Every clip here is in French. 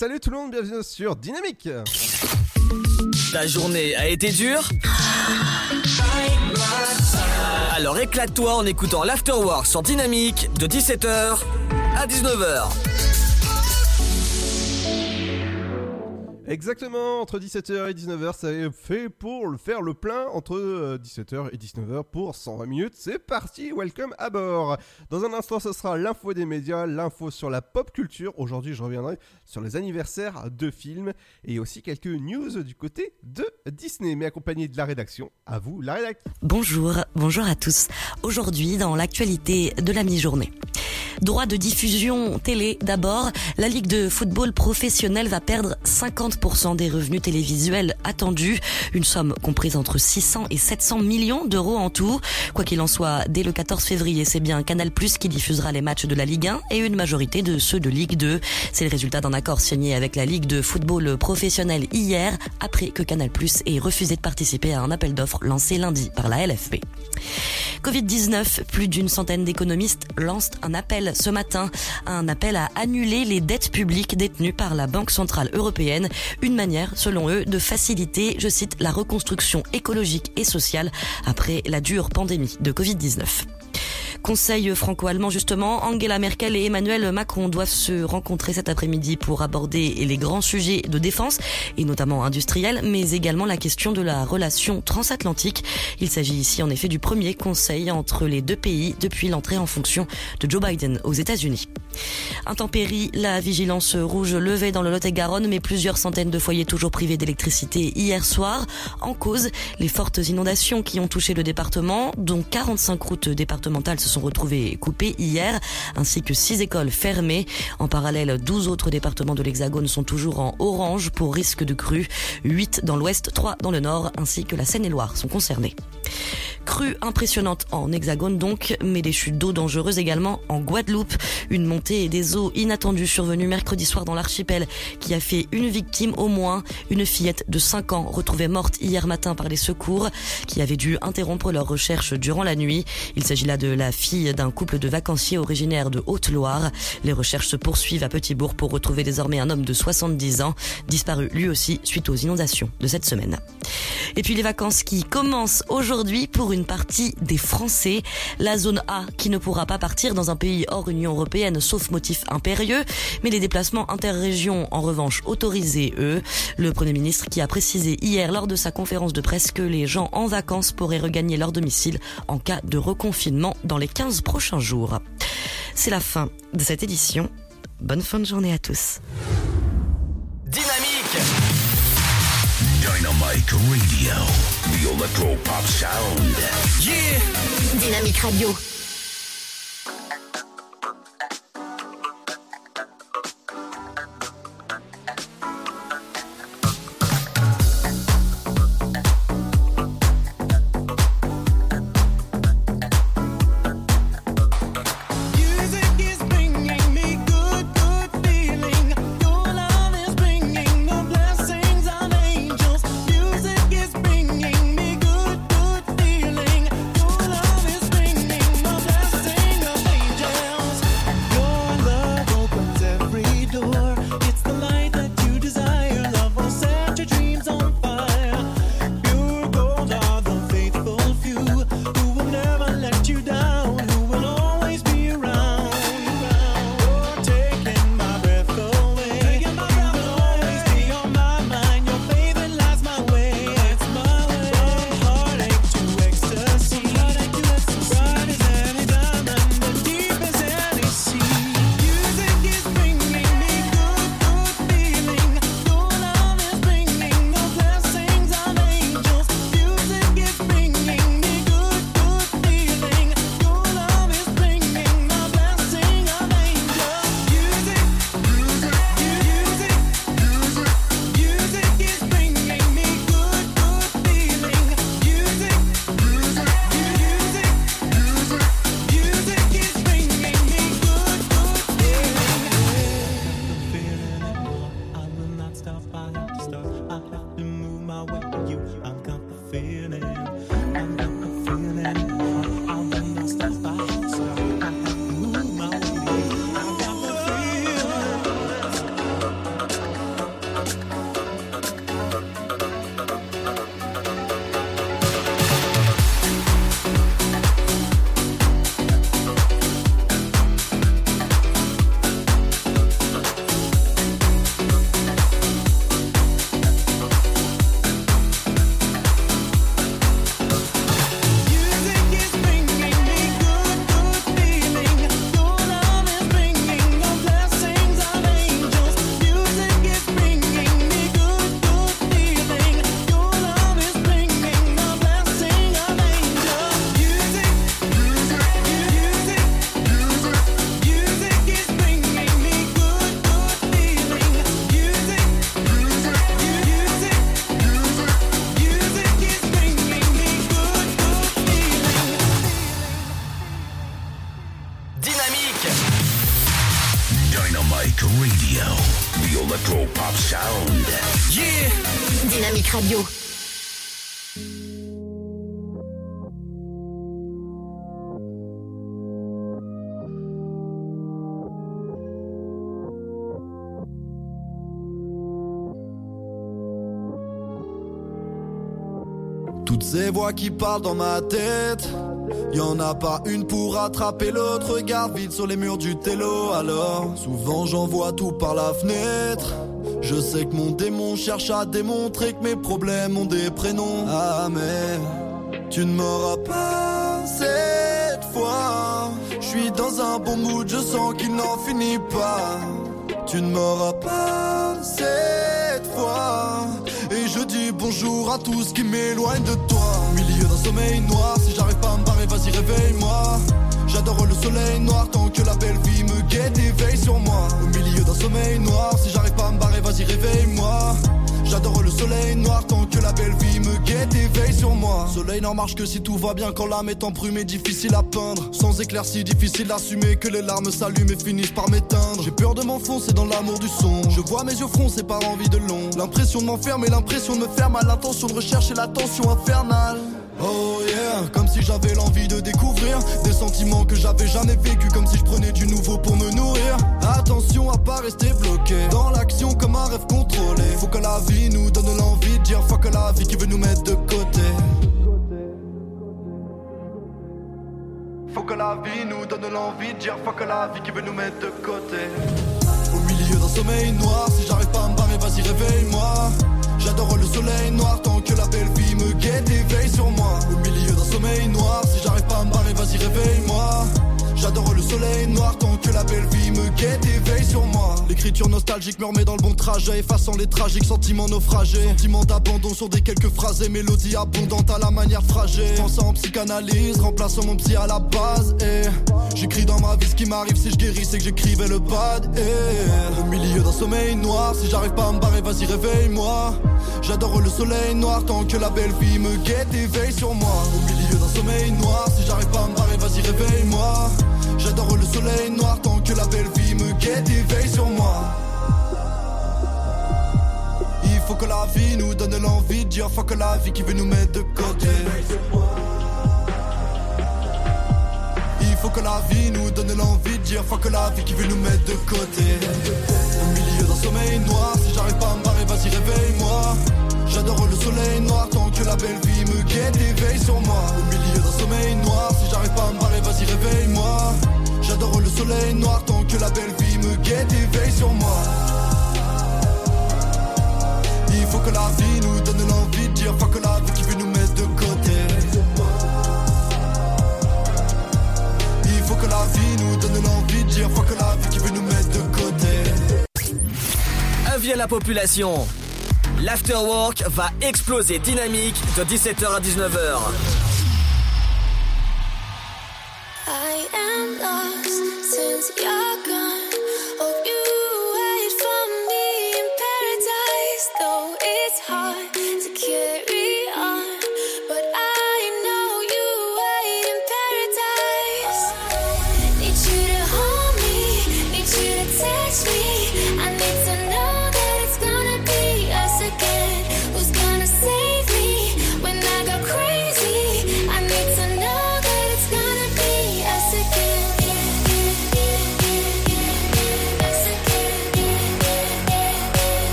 Salut tout le monde, bienvenue sur Dynamique. Ta journée a été dure Alors éclate-toi en écoutant l'Afterwork sur Dynamique de 17h à 19h. Exactement, entre 17h et 19h, ça fait pour le faire le plein entre 17h euh, et 19h pour 120 minutes. C'est parti, welcome à bord. Dans un instant, ce sera l'info des médias, l'info sur la pop culture. Aujourd'hui, je reviendrai sur les anniversaires de films et aussi quelques news du côté de Disney, mais accompagné de la rédaction. À vous, la rédaction. Bonjour, bonjour à tous. Aujourd'hui, dans l'actualité de la mi-journée. Droit de diffusion télé d'abord, la Ligue de football professionnel va perdre 50% des revenus télévisuels attendus, une somme comprise entre 600 et 700 millions d'euros en tout. Quoi qu'il en soit, dès le 14 février, c'est bien Canal+ qui diffusera les matchs de la Ligue 1 et une majorité de ceux de Ligue 2. C'est le résultat d'un accord signé avec la Ligue de football professionnel hier, après que Canal+ ait refusé de participer à un appel d'offres lancé lundi par la LFP. Covid-19, plus d'une centaine d'économistes lancent un appel ce matin, un appel à annuler les dettes publiques détenues par la Banque Centrale Européenne, une manière, selon eux, de faciliter, je cite, la reconstruction écologique et sociale après la dure pandémie de Covid-19. Conseil franco-allemand justement, Angela Merkel et Emmanuel Macron doivent se rencontrer cet après-midi pour aborder les grands sujets de défense et notamment industriels, mais également la question de la relation transatlantique. Il s'agit ici en effet du premier conseil entre les deux pays depuis l'entrée en fonction de Joe Biden aux États-Unis. Intempérie, la vigilance rouge levée dans le Lot-et-Garonne, mais plusieurs centaines de foyers toujours privés d'électricité hier soir. En cause, les fortes inondations qui ont touché le département, dont 45 routes départementales se sont retrouvées coupées hier, ainsi que 6 écoles fermées. En parallèle, 12 autres départements de l'Hexagone sont toujours en orange pour risque de crue. 8 dans l'ouest, 3 dans le nord, ainsi que la Seine-et-Loire sont concernés. Crue impressionnante en hexagone donc, mais des chutes d'eau dangereuses également en Guadeloupe. Une montée des eaux inattendues survenue mercredi soir dans l'archipel qui a fait une victime au moins, une fillette de 5 ans retrouvée morte hier matin par les secours qui avait dû interrompre leurs recherches durant la nuit. Il s'agit là de la fille d'un couple de vacanciers originaires de Haute-Loire. Les recherches se poursuivent à Petitbourg pour retrouver désormais un homme de 70 ans, disparu lui aussi suite aux inondations de cette semaine. Et puis les vacances qui commencent aujourd'hui pour une partie des Français. La zone A qui ne pourra pas partir dans un pays hors Union Européenne sauf motif impérieux, mais les déplacements interrégions en revanche autorisés eux. Le Premier ministre qui a précisé hier lors de sa conférence de presse que les gens en vacances pourraient regagner leur domicile en cas de reconfinement dans les 15 prochains jours. C'est la fin de cette édition. Bonne fin de journée à tous. Dynamique Dynamite Radio. The Electro Pop Sound. Yeah Dynamique Radio. Qui parlent dans ma tête, y en a pas une pour attraper l'autre. Regarde vite sur les murs du télo. Alors, souvent j'en vois tout par la fenêtre. Je sais que mon démon cherche à démontrer que mes problèmes ont des prénoms. Ah, mais tu ne m'auras pas cette fois. Je suis dans un bon mood, je sens qu'il n'en finit pas. Tu ne m'auras pas cette fois. Et je dis bonjour à tous qui m'éloignent de toi. Sommeil noir, si j'arrive pas à me barrer, vas-y réveille-moi. J'adore le soleil noir tant que la belle vie me guette et veille sur moi. Au milieu d'un sommeil noir, si j'arrive pas à me barrer, vas-y réveille-moi. J'adore le soleil noir tant que la belle vie me guette et veille sur moi. Soleil n'en marche que si tout va bien quand l'âme est embrumée, difficile à peindre. Sans éclaircie, difficile d'assumer que les larmes s'allument et finissent par m'éteindre. J'ai peur de m'enfoncer dans l'amour du son. Je vois mes yeux froncés par envie de long. L'impression de m'enfermer, l'impression de me faire mal. L'intention de rechercher l'attention infernale. Si j'avais l'envie de découvrir des sentiments que j'avais jamais vécu, comme si je prenais du nouveau pour me nourrir. Attention à pas rester bloqué dans l'action comme un rêve contrôlé. Faut que la vie nous donne l'envie de dire fuck la vie qui veut nous mettre de côté. Faut que la vie nous donne l'envie de dire fuck la vie qui veut nous mettre de côté. Au milieu d'un sommeil noir, si j'arrive pas à me barrer, vas-y réveille-moi. J'adore le soleil noir tant que la belle vie me guette et veille sur moi. Au milieu sommeil noir, si j'arrive pas à me barrer, vas-y réveille-moi. J'adore le soleil noir tant que la belle vie me guette et veille sur moi. L'écriture nostalgique me remet dans le bon trajet, effaçant les tragiques sentiments naufragés. Sentiments d'abandon sur des quelques phrases et mélodies abondantes à la manière fragile. Pensant en psychanalyse, remplaçant mon psy à la base. Et j'écris dans ma vie ce qui m'arrive si je guéris, c'est que j'écrivais le bad. Et au milieu d'un sommeil noir, si j'arrive pas à me barrer, vas-y réveille-moi. J'adore le soleil noir tant que la belle vie me guette et veille sur moi. Au milieu d'un sommeil noir, si j'arrive pas à me barrer, vas-y réveille-moi. J'adore le soleil noir tant que la belle vie me guette et veille sur moi. Il faut que la vie nous donne l'envie de dire fuck la vie qui veut nous mettre de côté. Il faut que la vie nous donne l'envie de dire fuck la vie qui veut nous mettre de côté. Au milieu d'un sommeil noir, si j'arrive pas à me barrer, vas-y réveille-moi. J'adore le soleil noir tant que la belle vie me guette et veille sur moi. Au milieu d'un sommeil noir, si j'arrive pas à me barrer, vas-y réveille-moi. J'adore le soleil noir tant que la belle vie me guette et veille sur moi. Il faut que la vie nous donne l'envie de dire fuck la vie qui veut nous mettre de côté. Il faut que la vie nous donne l'envie de dire fuck la vie qui veut nous mettre de côté. Avis à la population. L'afterwork va exploser dynamique de 17h à 19h. I am lost since you're gone. Hope you wait for me in paradise, though it's hard to carry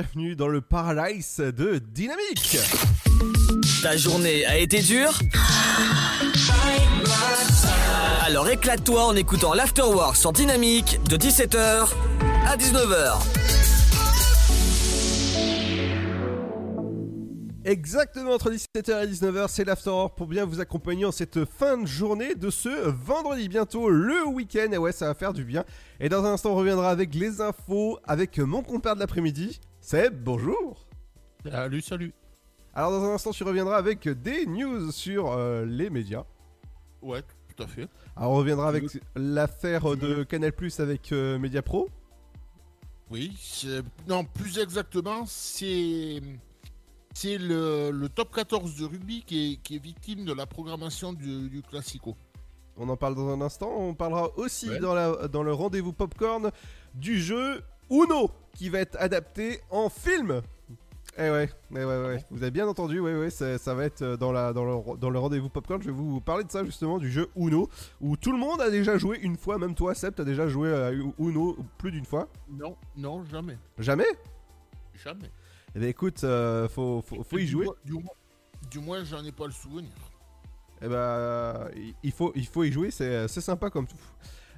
bienvenue dans le Paradise de Dynamique. Ta journée a été dure? Alors éclate-toi en écoutant l'Afterwork sur Dynamique de 17h à 19h. Exactement entre 17h et 19h, c'est l'Afterwork pour bien vous accompagner en cette fin de journée de ce vendredi. Bientôt le week-end, et ouais, ça va faire du bien. Et dans un instant, on reviendra avec les infos avec mon compère de l'après-midi. Seb, bonjour Salut, salut. Alors dans un instant, tu reviendras avec des news sur euh, les médias. Ouais, tout à fait. Alors on reviendra avec l'affaire de Canal Plus avec euh, Mediapro. Oui, non, plus exactement, c'est c'est le, le top 14 de rugby qui est, qui est victime de la programmation du, du Classico. On en parle dans un instant. On parlera aussi Ouais. dans, la, dans le rendez-vous popcorn du jeu Uno qui va être adapté en film. Eh ouais, eh ouais, ouais. Vous avez bien entendu, ouais, ouais, ça, ça va être euh, dans, la, dans le, dans le rendez-vous popcorn. Je vais vous parler de ça justement, du jeu Uno, où tout le monde a déjà joué une fois, même toi, Seb, t'as déjà joué à Uno plus d'une fois. Non, non, jamais. Jamais? Jamais. Eh bien écoute, euh, faut, faut, faut y jouer. Du, moins- du moins, j'en ai pas le souvenir. Eh ben, il faut, il faut y jouer, c'est c'est sympa comme tout.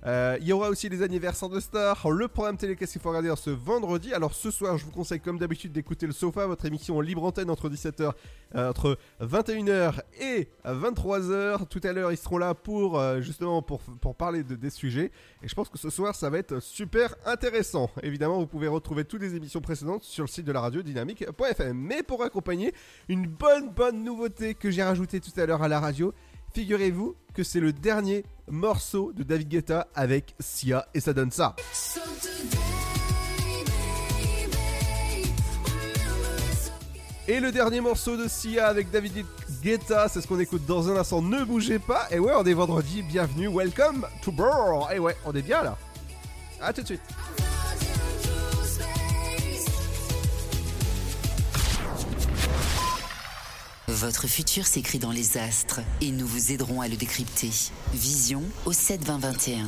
Euh, il y aura aussi les anniversaires de stars, le programme télé qu'il faut regarder ce vendredi? Alors ce soir, je vous conseille comme d'habitude d'écouter le Sofa, votre émission libre antenne entre 17h, euh, entre 21h et 23h. Tout à l'heure, ils seront là pour euh, justement pour, pour parler de, des sujets. Et je pense que ce soir, ça va être super intéressant. Évidemment, vous pouvez retrouver toutes les émissions précédentes sur le site de la radio dynamique.fm. Mais pour accompagner, une bonne bonne nouveauté que j'ai rajoutée tout à l'heure à la radio. Figurez-vous que c'est le dernier morceau de David Guetta avec Sia et ça donne ça. Et le dernier morceau de Sia avec David Guetta, c'est ce qu'on écoute dans un instant. Ne bougez pas. Et ouais, on est vendredi. Bienvenue, welcome to Burr. Et ouais, on est bien là. À tout de suite. Votre futur s'écrit dans les astres et nous vous aiderons à le décrypter. Vision au 72021.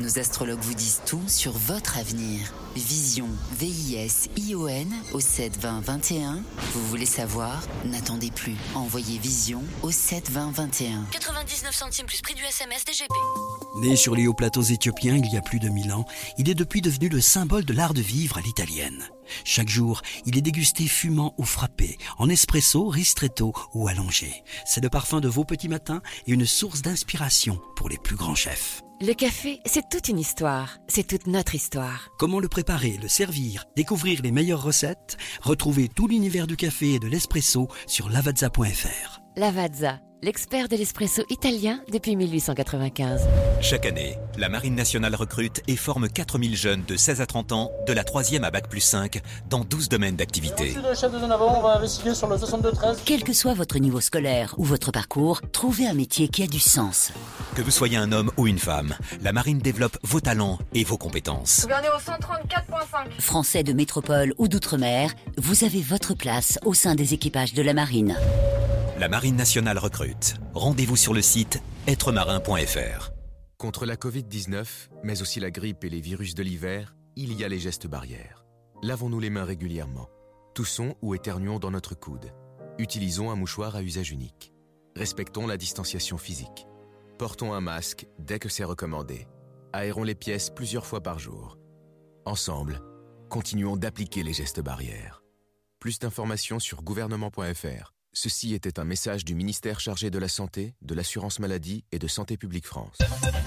Nos astrologues vous disent tout sur votre avenir. Vision, V-I-S-I-O-N au 72021. Vous voulez savoir? N'attendez plus. Envoyez Vision au 72021. 99 centimes plus prix du SMS DGP. Né sur les hauts plateaux éthiopiens il y a plus de 1000 ans, il est depuis devenu le symbole de l'art de vivre à l'italienne. Chaque jour, il est dégusté fumant ou frappé, en espresso, ristretto ou allongé. C'est le parfum de vos petits matins et une source d'inspiration pour les plus grands chefs. Le café, c'est toute une histoire. C'est toute notre histoire. Comment le préparer, le servir, découvrir les meilleures recettes? Retrouvez tout l'univers du café et de l'espresso sur lavazza.fr. Lavazza, l'expert de l'espresso italien depuis 1895. Chaque année, la Marine nationale recrute et forme 4000 jeunes de 16 à 30 ans, de la 3e à Bac plus 5, dans 12 domaines d'activité. le chef de zone avant, on va investiguer sur le 62-13. Quel que soit votre niveau scolaire ou votre parcours, trouvez un métier qui a du sens. Que vous soyez un homme ou une femme, la Marine développe vos talents et vos compétences. Au 134.5. Français de métropole ou d'outre-mer, vous avez votre place au sein des équipages de la marine. La Marine nationale recrute. Rendez-vous sur le site êtremarin.fr. Contre la Covid-19, mais aussi la grippe et les virus de l'hiver, il y a les gestes barrières. Lavons-nous les mains régulièrement. Toussons ou éternuons dans notre coude. Utilisons un mouchoir à usage unique. Respectons la distanciation physique. Portons un masque dès que c'est recommandé. Aérons les pièces plusieurs fois par jour. Ensemble, continuons d'appliquer les gestes barrières. Plus d'informations sur gouvernement.fr. Ceci était un message du ministère chargé de la Santé, de l'Assurance Maladie et de Santé Publique France.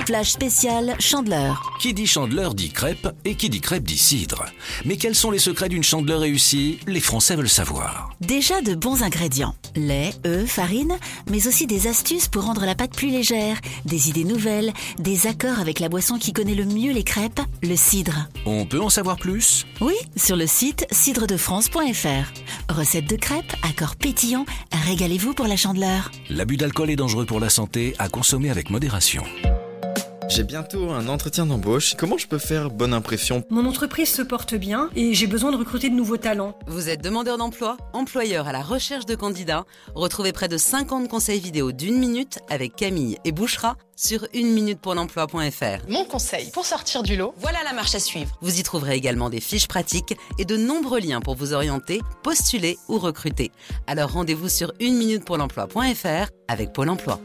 Flash spécial Chandeleur. Qui dit chandeleur dit crêpe et qui dit crêpe dit cidre. Mais quels sont les secrets d'une chandeleur réussie? Les Français veulent savoir. Déjà de bons ingrédients. Lait, œufs, farine, mais aussi des astuces pour rendre la pâte plus légère, des idées nouvelles, des accords avec la boisson qui connaît le mieux les crêpes, le cidre. On peut en savoir plus? Oui, sur le site cidredefrance.fr. Recette de crêpes, accords pétillants, régalez-vous pour la chandeleur. L'abus d'alcool est dangereux pour la santé, à consommer avec modération. J'ai bientôt un entretien d'embauche. Comment je peux faire bonne impression? Mon entreprise se porte bien et j'ai besoin de recruter de nouveaux talents. Vous êtes demandeur d'emploi, employeur à la recherche de candidats Retrouvez près de 50 conseils vidéo d'une minute avec Camille et Bouchera sur une-minute-pour-l'emploi.fr. Mon conseil pour sortir du lot, voilà la marche à suivre. Vous y trouverez également des fiches pratiques et de nombreux liens pour vous orienter, postuler ou recruter. Alors rendez-vous sur une-minute-pour-l'emploi.fr avec Pôle emploi.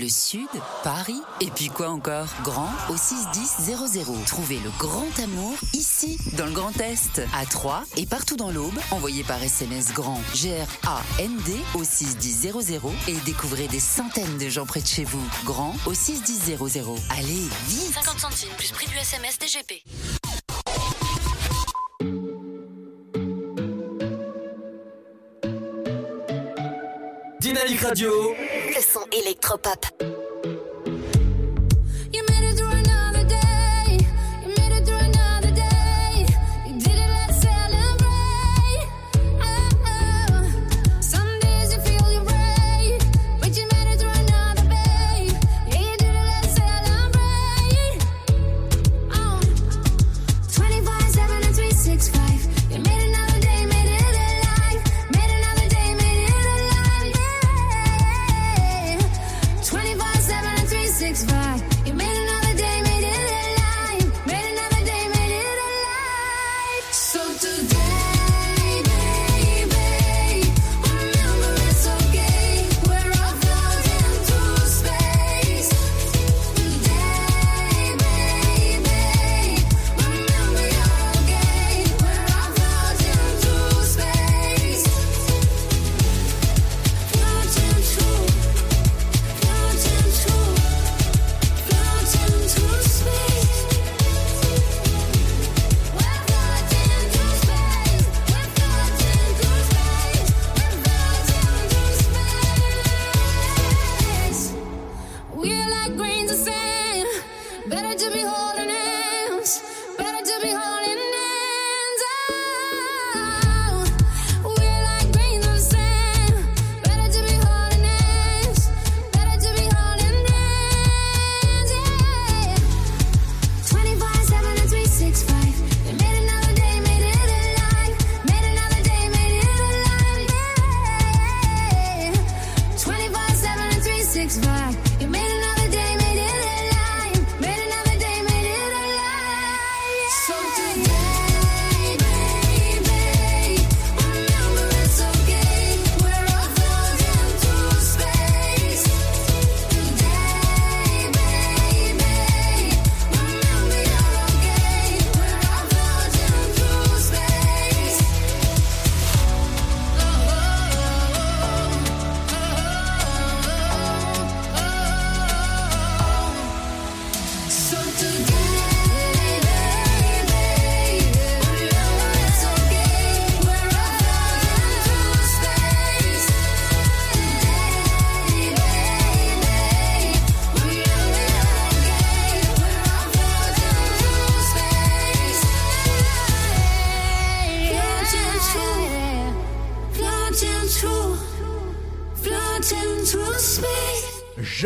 Le Sud, Paris, et puis quoi encore? Grand au 61000. Trouvez le grand amour ici, dans le Grand Est, à Troyes et partout dans l'Aube. Envoyez par SMS grand G-R-A-N-D au 61000 et découvrez des centaines de gens près de chez vous. Grand au 61000. Allez, vite 50 centimes plus prix du SMS DGP. Dynamique Radio. Le son électropop.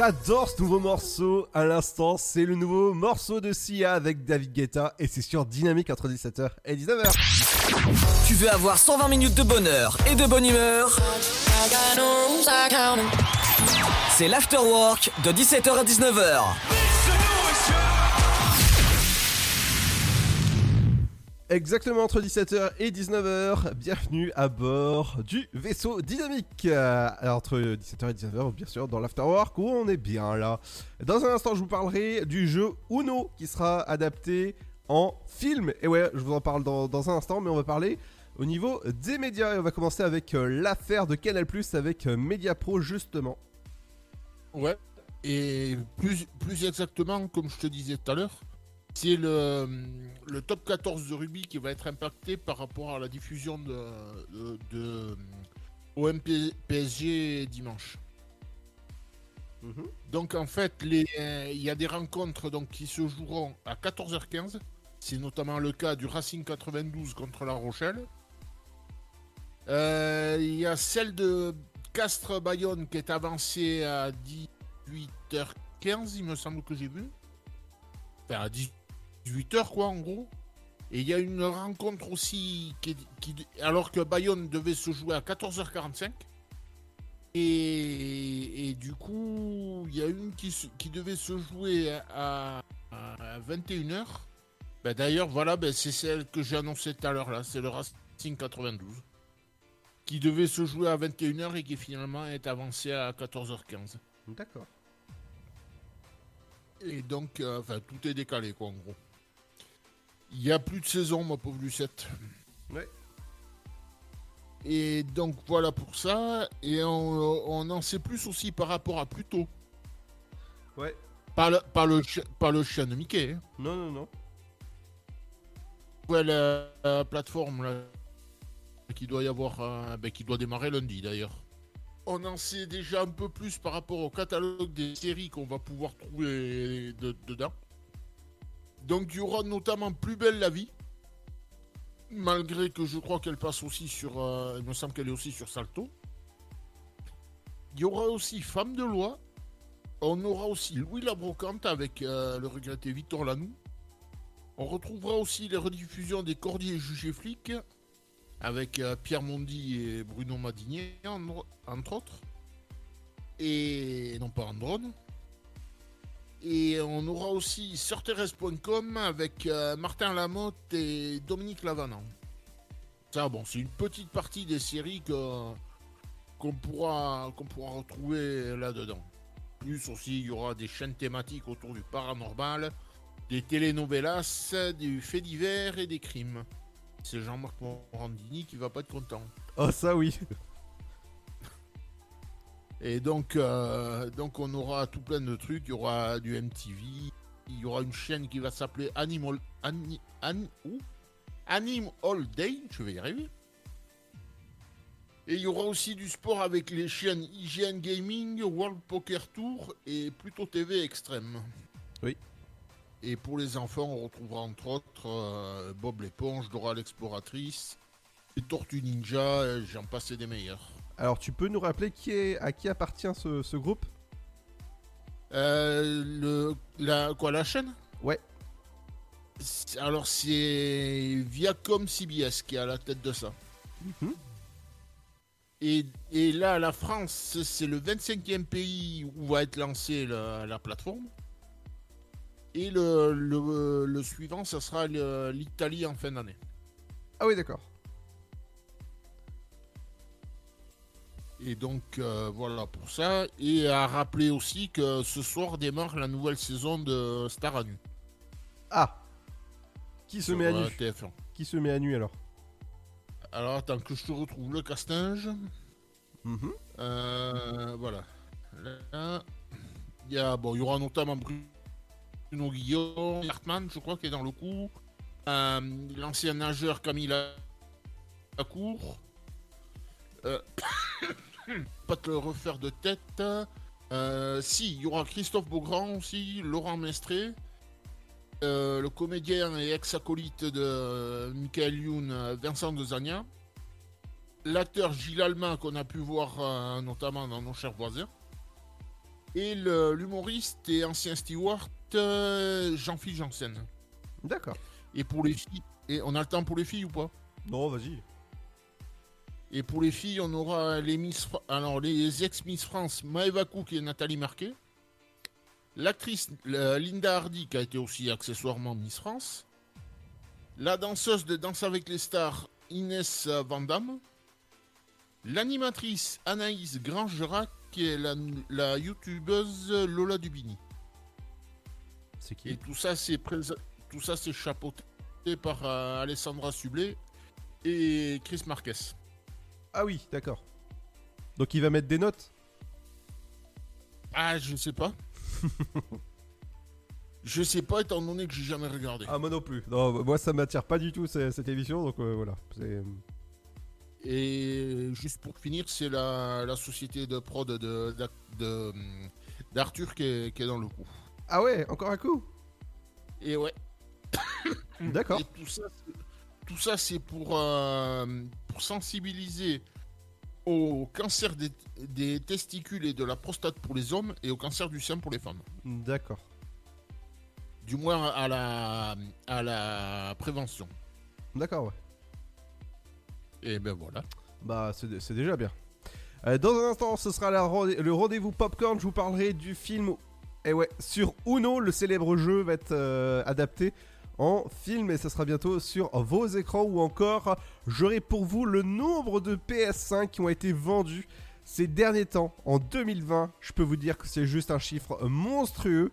J'adore ce nouveau morceau à l'instant, c'est le nouveau morceau de Sia avec David Guetta et c'est sur Dynamique entre 17h et 19h. Tu veux avoir 120 minutes de bonheur et de bonne humeur? C'est l'afterwork de 17h à 19h. Exactement entre 17h et 19h, bienvenue à bord du vaisseau dynamique. Euh, entre 17h et 19h, bien sûr, dans l'afterwork où on est bien là. Dans un instant, je vous parlerai du jeu Uno qui sera adapté en film. Et ouais, je vous en parle dans, dans un instant, mais on va parler au niveau des médias. Et on va commencer avec euh, l'affaire de Canal Plus avec euh, Mediapro justement. Ouais. Et plus, plus exactement, comme je te disais tout à l'heure, c'est le, le top 14 de rugby qui va être impacté par rapport à la diffusion de, de, de OM PSG dimanche. Donc en fait, les- il y a des rencontres donc, qui se joueront à 14h15. C'est notamment le cas du Racing 92 contre La Rochelle. Euh, Il y a celle de Castres-Bayonne qui est avancée à 14h15, il me semble que j'ai vu. Enfin, à 18h, quoi, en gros. Et il y a une rencontre aussi, qui, qui- alors que Bayonne devait se jouer à 14h45. Et, et du coup, il y a une qui, qui devait se jouer à, à 21h. Ben, D'ailleurs, voilà, ben, c'est celle que j'ai annoncée tout à l'heure, là. C'est le Racing 92. Qui devait se jouer à 21h et qui finalement est avancé à 14h15. D'accord. Et donc, euh, enfin, tout est décalé, quoi, en gros. Il y a plus de saison, ma pauvre Lucette. Ouais. Et donc, voilà pour ça. Et on, on en sait plus aussi par rapport à plus tôt. Ouais. Pas le, pas le, chien de Mickey. hein. Non, non, non. Ouais, la, la plateforme, là, qui doit y avoir, euh, ben, qui doit démarrer lundi, d'ailleurs. On en sait déjà un peu plus par rapport au catalogue des séries qu'on va pouvoir trouver de- dedans. Donc, il y aura notamment Plus belle la vie. Malgré que je crois qu'elle passe aussi sur. euh, il me semble qu'elle est aussi sur Salto. Il y aura aussi Femme de loi. On aura aussi Louis la Brocante avec euh, le regretté Victor Lanoux. On retrouvera aussi les rediffusions des Cordiers jugés flics avec euh, Pierre Mondy et Bruno Madinier, en- entre autres. Et non pas Andron. Et on aura aussi Sorteres.com avec euh, Martin Lamotte et Dominique Lavanant. Ça, bon, c'est une petite partie des séries que- qu'on pourra, qu'on pourra retrouver là-dedans. Plus aussi, il y aura des chaînes thématiques autour du paranormal, des telenovelas, du fait divers et des crimes. C'est Jean-Marc Morandini qui va pas être content. Oh, ça oui. Et donc, euh, donc on aura tout plein de trucs. Il y aura du MTV. Il y aura une chaîne qui va s'appeler Animal Ani, An- Anim All Day. Je vais y arriver. Et il y aura aussi du sport avec les chaînes IGN Gaming, World Poker Tour et Pluto TV Extrême. Oui. Et pour les enfants, on retrouvera entre autres euh, Bob l'éponge, Dora l'exploratrice, les Tortues Ninja, j'en passe des meilleurs. Alors, tu peux nous rappeler qui est, à qui appartient ce, ce groupe? Euh, le, la, quoi, la chaîne? Ouais. Alors, c'est Viacom CBS qui est à la tête de ça. Mhm. Et, et là, la France, c'est le 25e pays où va être lancée la, la plateforme. Et le, le, le suivant, ça sera l'Italie en fin d'année. Ah oui, d'accord. Et donc, euh, voilà pour ça. Et à rappeler aussi que ce soir démarre la nouvelle saison de Star à nu. Ah Qui se Sur, met à euh, nu TF1. Qui se met à nu alors Alors, attends que je te retrouve le castinge. Mhm. Euh, voilà. Là, il y, a, bon, il y aura notamment Bruno Guillaume, Hartmann, je crois, qui est dans le coup. Euh, L'ancien nageur Camille Lacour. Euh, pas te le refaire de tête. Euh, si, il y aura Christophe Beaugrand aussi, Laurent Mestré. euh, le comédien et ex-acolyte de Michael Youn, Vincent de Zagna. L'acteur Gilles Alma qu'on a pu voir euh, notamment dans Nos chers voisins. Et l'humoriste et ancien steward Jean-Philippe Janssen. D'accord. Et pour les filles, et on a le temps pour les filles ou pas? Non, vas-y. Et pour les filles, on aura les Miss alors les ex-Miss France Maëva Cook et Nathalie Marquet. L'actrice Linda Hardy qui a été aussi accessoirement Miss France. La danseuse de Danse avec les stars Inès Van Damme. L'animatrice Anaïs Grangerac et la, la youtubeuse Lola Dubini. C'est qui? Et tout ça, c'est tout ça, c'est chapeauté par euh, Alessandra Sublet et Chris Marquez. Ah oui, d'accord. Donc il va mettre des notes? Ah, je sais pas. je sais pas, étant donné que j'ai jamais regardé. Ah, moi non plus. Non, moi ça m'attire pas du tout cette émission, donc euh, voilà. C'est- Et juste pour finir, c'est la, la société de prod de, d'ac- de, d'Arthur qui est, qui est dans le coup. Ah ouais, encore un coup? Et ouais. D'accord. Et tout ça, c'est- tout ça, c'est pour, euh, pour sensibiliser au cancer des, des testicules et de la prostate pour les hommes et au cancer du sein pour les femmes. D'accord. Du moins à la, à la prévention. D'accord, ouais. Et ben voilà. Bah, c'est déjà bien. Euh, dans un instant, ce sera la le rendez-vous popcorn. Je vous parlerai du film. Et ouais, sur Uno, le célèbre jeu va être euh, adapté en film et ça sera bientôt sur vos écrans ou encore j'aurai pour vous le nombre de PS5 qui ont été vendus ces derniers temps en 2020. Je peux vous dire que c'est juste un chiffre monstrueux.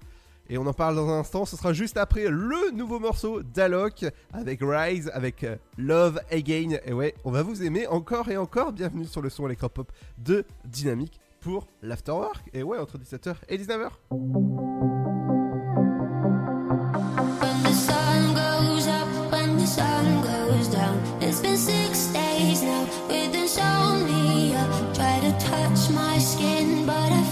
Et on en parle dans un instant, ce sera juste après le nouveau morceau d'Alok avec Rise, avec euh, Love Again. Et ouais, on va vous aimer encore et encore. Bienvenue sur le son électropop de Dynamique pour l'Afterwork. Et ouais, entre 17h et 19h. Sun goes down. It's been six days now with insomnia. Try to touch my skin, but I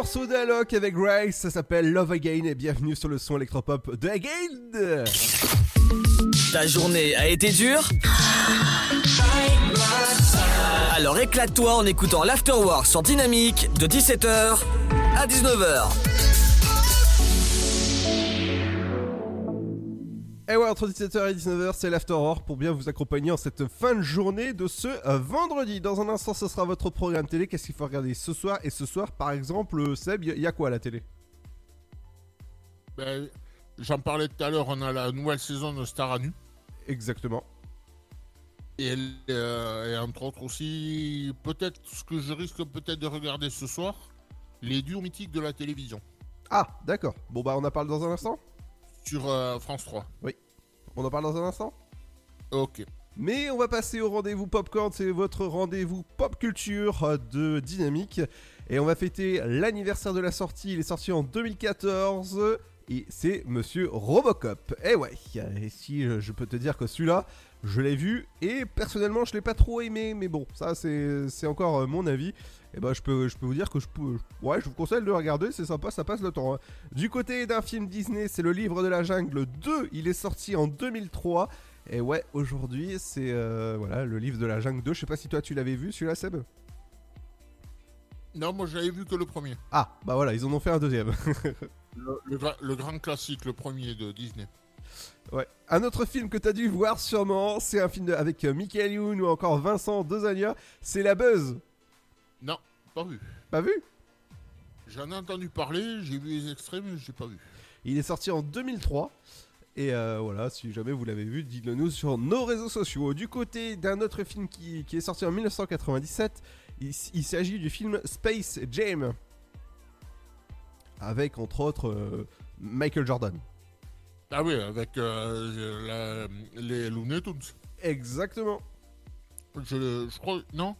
morceau d'Alok avec Rise, ça s'appelle Love Again et bienvenue sur le son électropop de Again. Ta journée a été dure Alors éclate-toi en écoutant l'Afterwork sur Dynamique de 17h à 19h. Et ouais, entre 17h et 19h, c'est l'After Hour pour bien vous accompagner en cette fin de journée de ce euh, vendredi. Dans un instant, ce sera votre programme télé. Qu'est-ce qu'il faut regarder ce soir? Et ce soir, par exemple, euh, Seb, il y, a quoi à la télé? Ben, J'en parlais tout à l'heure, on a la nouvelle saison de Star à nu. Exactement. Et, euh, et entre autres aussi, peut-être ce que je risque peut-être de regarder ce soir, les duos mythiques de la télévision. Ah, d'accord. Bon, bah, on en parle dans un instant Sur euh, France 3. Oui. On en parle dans un instant Ok. Mais on va passer au rendez-vous Popcorn, c'est votre rendez-vous pop culture de Dynamique. Et on va fêter l'anniversaire de la sortie, il est sorti en 2014. Et c'est Monsieur Robocop. Eh ouais, et si je peux te dire que celui-là, je l'ai vu et personnellement je l'ai pas trop aimé, mais bon, ça c'est c'est encore euh, mon avis. Et bah je peux, je peux vous dire que je peux, ouais, je vous conseille de le regarder, c'est sympa, ça passe le temps. hein. Du côté d'un film Disney, c'est le livre de la jungle 2, il est sorti en 2003. Et ouais, aujourd'hui, c'est euh, voilà le livre de la jungle 2. Je sais pas si toi tu l'avais vu, celui-là, Seb? Non, moi j'avais vu que le premier. Ah, bah voilà, ils en ont fait un deuxième. Le, le gra- le grand classique, le premier de Disney. ouais. Un autre film que t'as dû voir sûrement, c'est un film de- avec euh, Michael Youn ou encore Vincent Dezania. C'est La Buzz. Non, pas vu. Pas vu? J'en ai entendu parler, j'ai vu les extraits, mais j'ai pas vu. Il est sorti en 2003. Et euh, voilà, si jamais vous l'avez vu, dites-le nous sur nos réseaux sociaux. Du côté d'un autre film qui, qui est sorti en 1997, il, s'agit du film Space Jam. Avec entre autres euh, Michael Jordan. Ah oui, avec euh, la- les Looney Tunes. Exactement. Je, je crois. Non?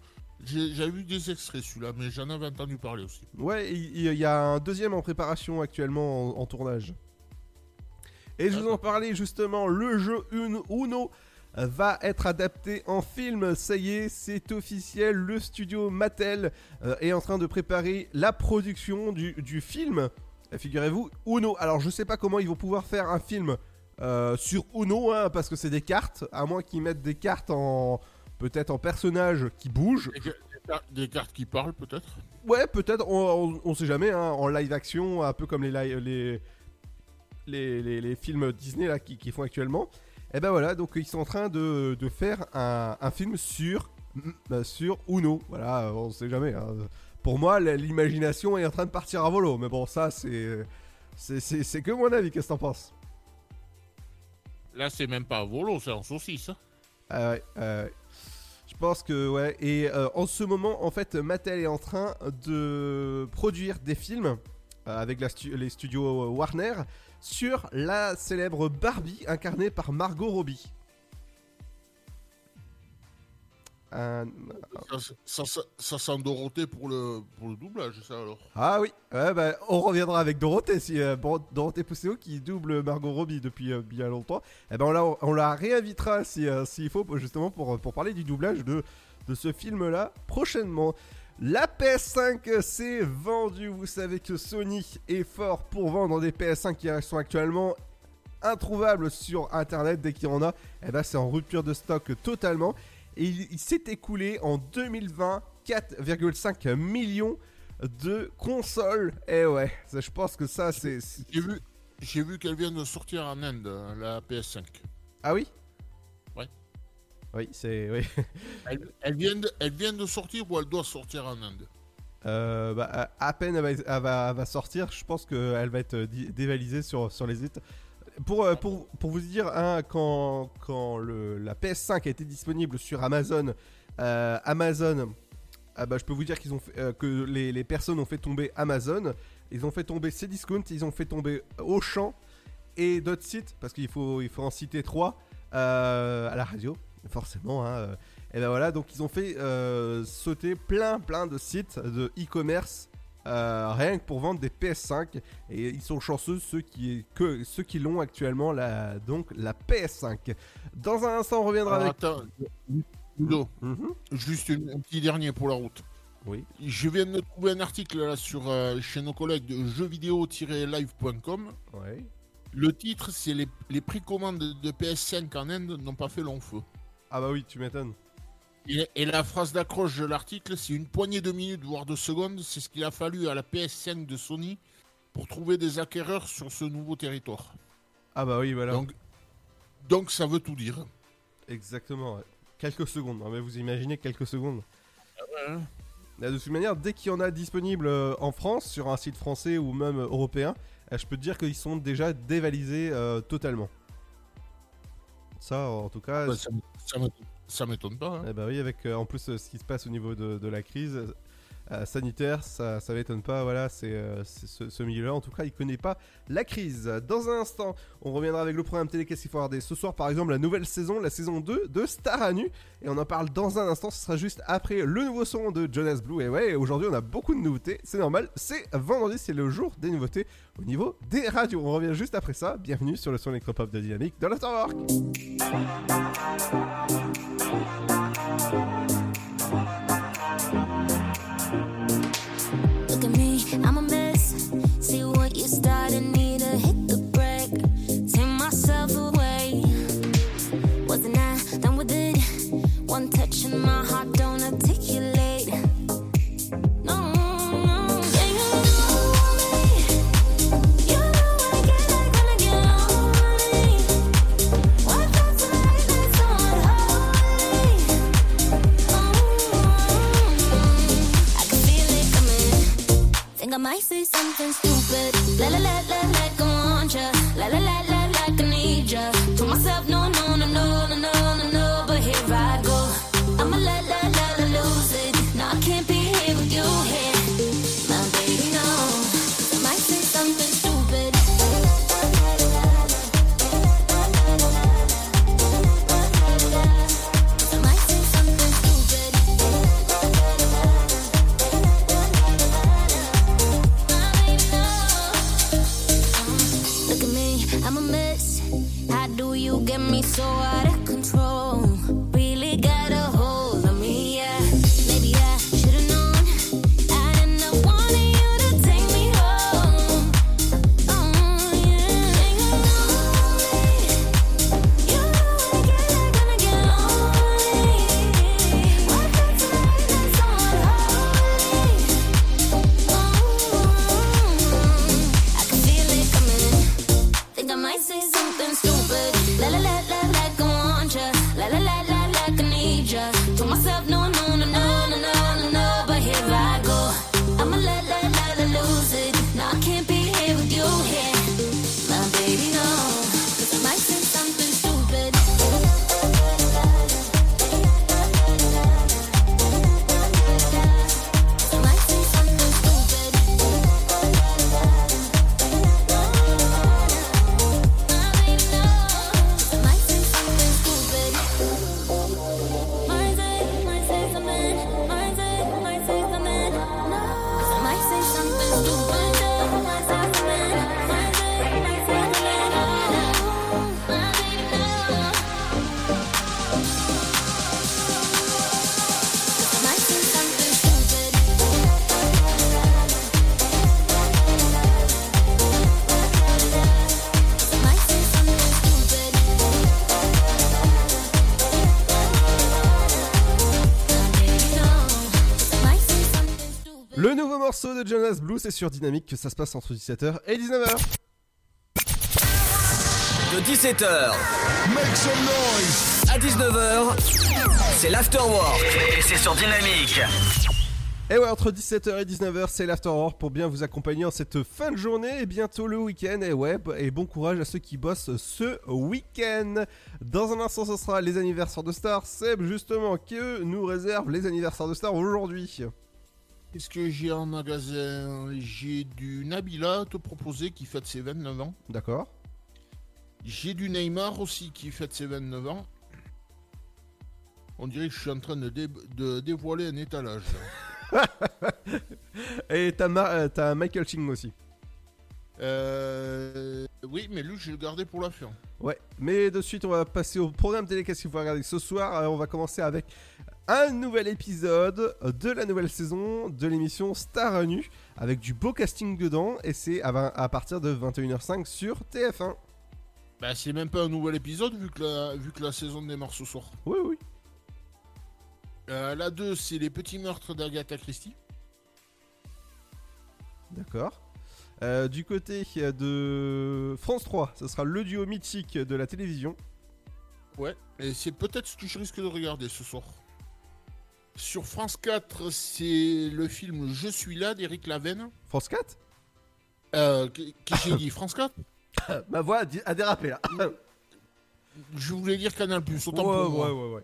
J'ai- vu des extraits celui-là, mais j'en avais entendu parler aussi. Ouais, il y a un deuxième en préparation actuellement en, en tournage. Et je vous en parlais justement, le jeu Un- Uno va être adapté en film. Ça y est, c'est officiel. Le studio Mattel euh, est en train de préparer la production du, du film. Euh, Figurez-vous, Uno. Alors, je sais pas comment ils vont pouvoir faire un film euh, sur Uno, hein, parce que c'est des cartes, à moins qu'ils mettent des cartes en. Peut-être en personnages qui bougent. Des, car- des cartes qui parlent, peut-être Ouais, peut-être, on, on, on sait jamais, hein, en live action, un peu comme les, les, les, les- les films Disney là, qui, qui font actuellement. Et ben voilà, donc ils sont en train de, de faire un, un film sur, mm, sur Uno. Voilà, euh, on sait jamais. hein. Pour moi, l'imagination est en train de partir à volo, mais bon, ça, c'est. C'est, que mon avis, qu'est-ce que t'en penses? Là, c'est même pas à volo, c'est en saucisse. hein. Ah ouais, euh, pense que ouais. Et euh, en ce moment, en fait, Mattel est en train de produire des films euh, avec les studios Warner sur la célèbre Barbie incarnée par Margot Robbie. Un- Ça, ça, ça, ça sent Dorothée pour le, pour le doublage, ça alors? Ah oui, ouais, bah, on reviendra avec Dorothée, si, euh, Dorothée Pousseau qui double Margot Robbie depuis euh, bien longtemps. Et ben on la, on la réinvitera si, euh, s'il faut, pour- justement pour, pour parler du doublage de, de ce film-là prochainement. La PS5 s'est vendue, vous savez que Sony est fort pour vendre des PS5 qui sont actuellement introuvables sur internet dès qu'il y en a. Et ben c'est en rupture de stock totalement. Et il, il s'est écoulé en 2020 4,5 millions de consoles. Et ouais, ça, je pense que ça c'est. J'ai vu, j'ai vu qu'elle vient de sortir en Inde, la PS5. Ah oui? Ouais. Oui, c'est. Oui. Elle, elle vient de, elle vient de sortir ou elle doit sortir en Inde? Euh, bah, à- peine elle va, elle va- elle va sortir, je pense qu'elle va être euh, dévalisée sur, sur les sites. Pour, euh, pour, pour vous dire, hein, quand, quand la PS5 a été disponible sur Amazon, euh, Amazon, ah bah, je peux vous dire qu'ils ont euh, que les, personnes ont fait tomber Amazon, ils ont fait tomber Cdiscount, ils ont fait tomber Auchan et d'autres sites, parce qu'il faut, il faut en citer trois à la radio, forcément. Hein, et ben voilà, donc ils ont fait sauter plein plein de sites de e-commerce. Euh, rien que pour vendre des PS5 et ils sont chanceux ceux qui que ceux qui l'ont actuellement la donc la PS5. Dans un instant on reviendra Alors, avec attends, Ludo, juste un petit dernier pour la route. Oui. Je viens de trouver un article là sur euh, chez nos collègues de jeuxvideo-live.com. Ouais. Le titre, c'est les, les précommandes de PS5 en Inde n'ont pas fait long feu. Ah bah oui, tu m'étonnes. Et, et la phrase d'accroche de l'article, c'est une poignée de minutes, voire de secondes. C'est ce qu'il a fallu à la PS5 de Sony pour trouver des acquéreurs sur ce nouveau territoire. Ah bah oui, voilà. Donc, donc ça veut tout dire. Exactement. ouais. Quelques secondes. hein, mais vous imaginez quelques secondes. Ouais. Euh, De toute manière, dès qu'il y en a disponible euh, en France, sur un site français ou même euh, européen, euh, je peux te dire qu'ils sont déjà dévalisés euh, totalement. Ça, en tout cas. Bah, ça ça ça m'étonne pas. hein. Eh bah oui, avec euh, en plus euh, ce qui se passe au niveau de, de la crise euh, sanitaire, ça, ça m'étonne pas. Voilà, c'est euh, ce, milieu-là. En tout cas, il connaît pas la crise. Dans un instant, on reviendra avec le programme télé Qu'est-ce qu'il faut regarder ce soir, par exemple, la nouvelle saison, la saison 2 de Star à. Et on en parle dans un instant. Ce sera juste après le nouveau son de Jonas Blue. Et ouais, aujourd'hui, on a beaucoup de nouveautés. C'est normal. C'est vendredi, c'est le jour des nouveautés au niveau des radios. On revient juste après ça. Bienvenue sur le son électropop de Dynamique dans l'Afterwork. Might say something stupid. La la la la like I want ya. La la la la like I need ya. To myself, no no Jonas Blue, c'est sur Dynamique que ça se passe entre 17h et 19h. De 17h à 19h, c'est l'afterwork. Et c'est sur Dynamique. Et ouais, entre 17h et 19h, c'est l'afterwork pour bien vous accompagner en cette fin de journée et bientôt le week-end. Et ouais, et bon courage à ceux qui bossent ce week-end. Dans un instant, ce sera les anniversaires de stars. Seb, justement, que nous réserve les anniversaires de stars aujourd'hui? Qu'est-ce que j'ai en magasin? J'ai du Nabila à te proposer qui fête ses 29 ans. D'accord. J'ai du Neymar aussi qui fête ses 29 ans. On dirait que je suis en train de, dé- de dévoiler un étalage. Et t'as euh, t'as Michael Ching aussi. Euh, oui, mais lui, je vais le garder pour la fin. Ouais, mais de suite, on va passer au programme télé. Qu'est-ce qu'il faut regarder ce soir? Euh, On va commencer avec un nouvel épisode de la nouvelle saison de l'émission Star Nu, avec du beau casting dedans, et c'est à, partir de 21h05 sur TF1. Bah, c'est même pas un nouvel épisode vu que la, vu que la saison démarre ce soir. Oui, oui. Euh, la 2, c'est les petits meurtres d'Agatha Christie. D'accord. Euh, du côté de France 3, ce sera le duo mythique de la télévision. Ouais, et c'est peut-être ce que je risque de regarder ce soir. Sur France 4, c'est le film Je suis là d'Éric Lavenne. France 4 Euh, qui j'ai dit France 4 Ma voix a dérapé là. Je voulais dire Canal Plus, autant Ouais, pour moi. ouais, ouais, ouais.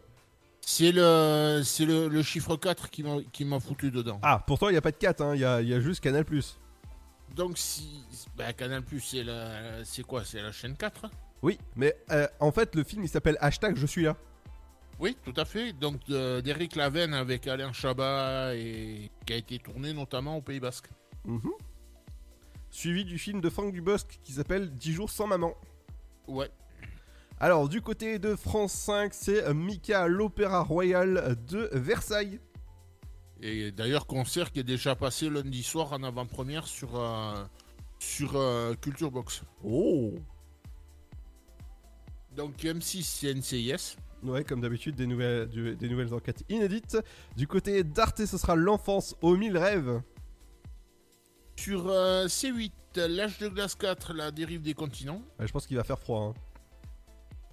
C'est le, c'est le, le chiffre 4 qui m'a, qui m'a foutu dedans. Ah, pourtant il n'y a pas de 4, hein, il y, a, il y a juste Canal. Donc si... Bah, Canal Plus, c'est, la, c'est quoi? C'est la chaîne 4 Oui, mais euh, en fait, le film il s'appelle Hashtag Je suis là. Oui, tout à fait. Donc de- d'Éric Lavenne avec Alain Chabat et qui a été tourné notamment au Pays Basque. Mhm. Suivi du film de Franck Dubosc qui s'appelle 10 jours sans maman. Ouais. Alors, du côté de France 5, c'est euh, Mika à l'Opéra Royal de Versailles. Et d'ailleurs, concert qui est déjà passé lundi soir en avant-première sur, euh, sur euh, Culture Box. Oh Donc M6, c'est NCIS. Ouais, comme d'habitude, des nouvelles, du- des nouvelles enquêtes inédites. Du côté d'Arte, ce sera L'enfance aux mille rêves. Sur euh, C8, L'âge de glace 4, La dérive des continents. Ouais, je pense qu'il va faire froid. hein.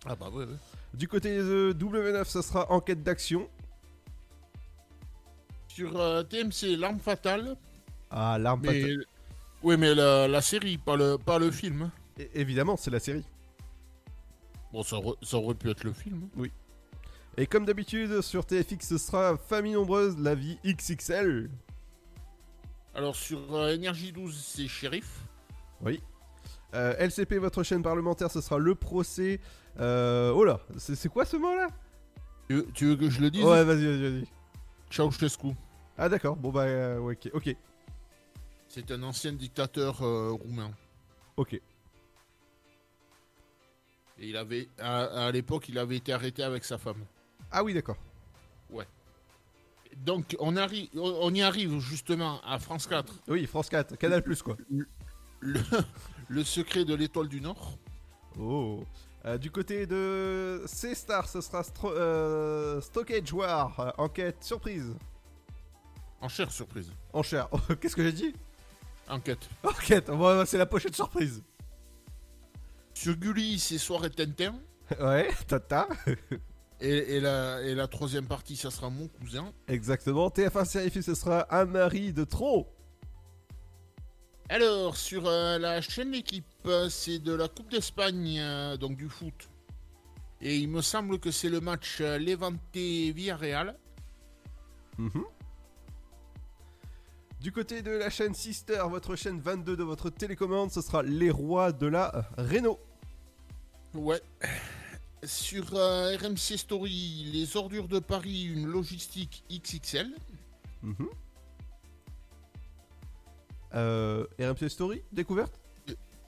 Ah bah ouais, ouais. Du côté de W9, ce sera Enquête d'action. Sur euh, TMC, L'arme fatale. Ah, l'arme fatale. Oui, mais la, la série, pas le, pas le film. Évidemment, c'est la série. Bon, ça, aurait- ça aurait pu être le film. Oui. Et comme d'habitude, sur TFX, ce sera Famille Nombreuse, la vie XXL. Alors, sur euh, Énergie 12, c'est Shérif. Oui. Euh, LCP, votre chaîne parlementaire, ce sera le procès. Euh, oh là, c'est quoi ce mot-là? Tu veux, tu veux que je le dise? Ouais, vas-y, vas-y, vas-y. Ceausescu. Ah d'accord, bon bah, euh, ouais, ok. C'est un ancien dictateur euh, roumain. Ok. Et il avait, à, à l'époque, il avait été arrêté avec sa femme. Ah oui, d'accord. Ouais. Donc, on, arrive, on y arrive justement à France 4. Oui, France 4, Canal Plus quoi. Le, le secret de l'étoile du Nord. Oh. Euh, du côté de C-Star, ce sera Stro- euh, Stockage War, euh, enquête surprise. Enchère surprise. Enchère. Qu'est-ce que j'ai dit? Enquête. Enquête, bon, c'est la pochette surprise. Sur Gulli, c'est Soirée Tintin. Ouais, tata. Et, et la, et la troisième partie, ça sera Mon Cousin. Exactement. TF1 Sérifie, ce sera un mari de trop. Alors, sur euh, la chaîne L'équipe, c'est de la Coupe d'Espagne, euh, donc du foot. Et il me semble que c'est le match euh, Levante-Villarreal. Mhm. Du côté de la chaîne Sister, votre chaîne 22 de votre télécommande, ce sera les rois de la Renault. Ouais. Sur euh, RMC Story, les ordures de Paris, une logistique XXL. Mhm. Euh, RMC Story, découverte?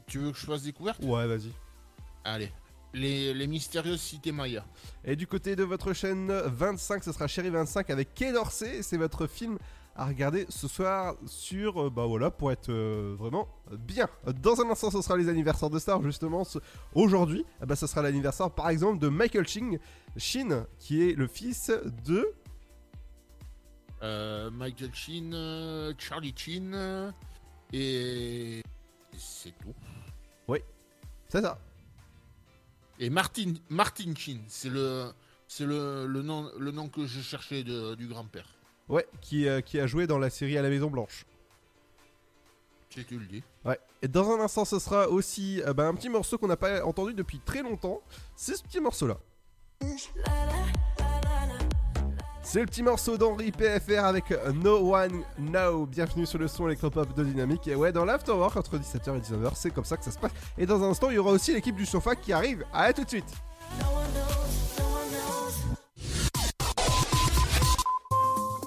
Tu veux que je fasse découverte? Ouais, vas-y. Allez. Les, les mystérieuses cités Maya. Et du côté de votre chaîne 25, ce sera Chéri 25 avec Quai d'Orsay. C'est votre film à regarder ce soir sur, euh, bah voilà, pour être euh, vraiment bien. Dans un instant, ce sera les anniversaires de stars, justement. Ce- Aujourd'hui, ben, ce sera l'anniversaire, par exemple, de Michael Sheen, Sheen, qui est le fils de... Euh, Michael euh, Charlie euh, et. c'est tout. Oui, c'est ça. Et Martin, Martin Sheen, c'est le. C'est le, le, nom, le nom que je cherchais de- du grand-père. Ouais, qui, euh, qui a joué dans la série à la Maison Blanche. Si tu le dis. Ouais. Et dans un instant, ce sera aussi euh, bah, un petit morceau qu'on n'a pas entendu depuis très longtemps. C'est ce petit morceau-là. C'est le petit morceau d'Henri PFR avec euh, No One Now. Bienvenue sur le son électropop de Dynamique. Et ouais, dans l'Afterwork entre 17h et 19h, c'est comme ça que ça se passe. Et dans un instant, il y aura aussi l'équipe du sofa qui arrive. À tout de suite.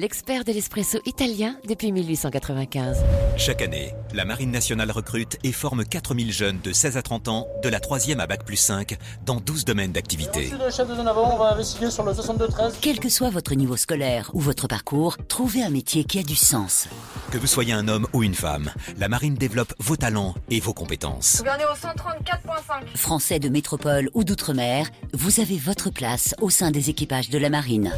l'expert de l'espresso italien depuis 1895. Chaque année, la Marine nationale recrute et forme 4000 jeunes de 16 à 30 ans, de la 3e à Bac plus 5, dans 12 domaines d'activité. Merci le chef de zone avant, on va investiguer sur le 62-13. Quel que soit votre niveau scolaire ou votre parcours, trouvez un métier qui a du sens. Que vous soyez un homme ou une femme, la Marine développe vos talents et vos compétences. Au 134.5. Français de métropole ou d'outre-mer, vous avez votre place au sein des équipages de la marine.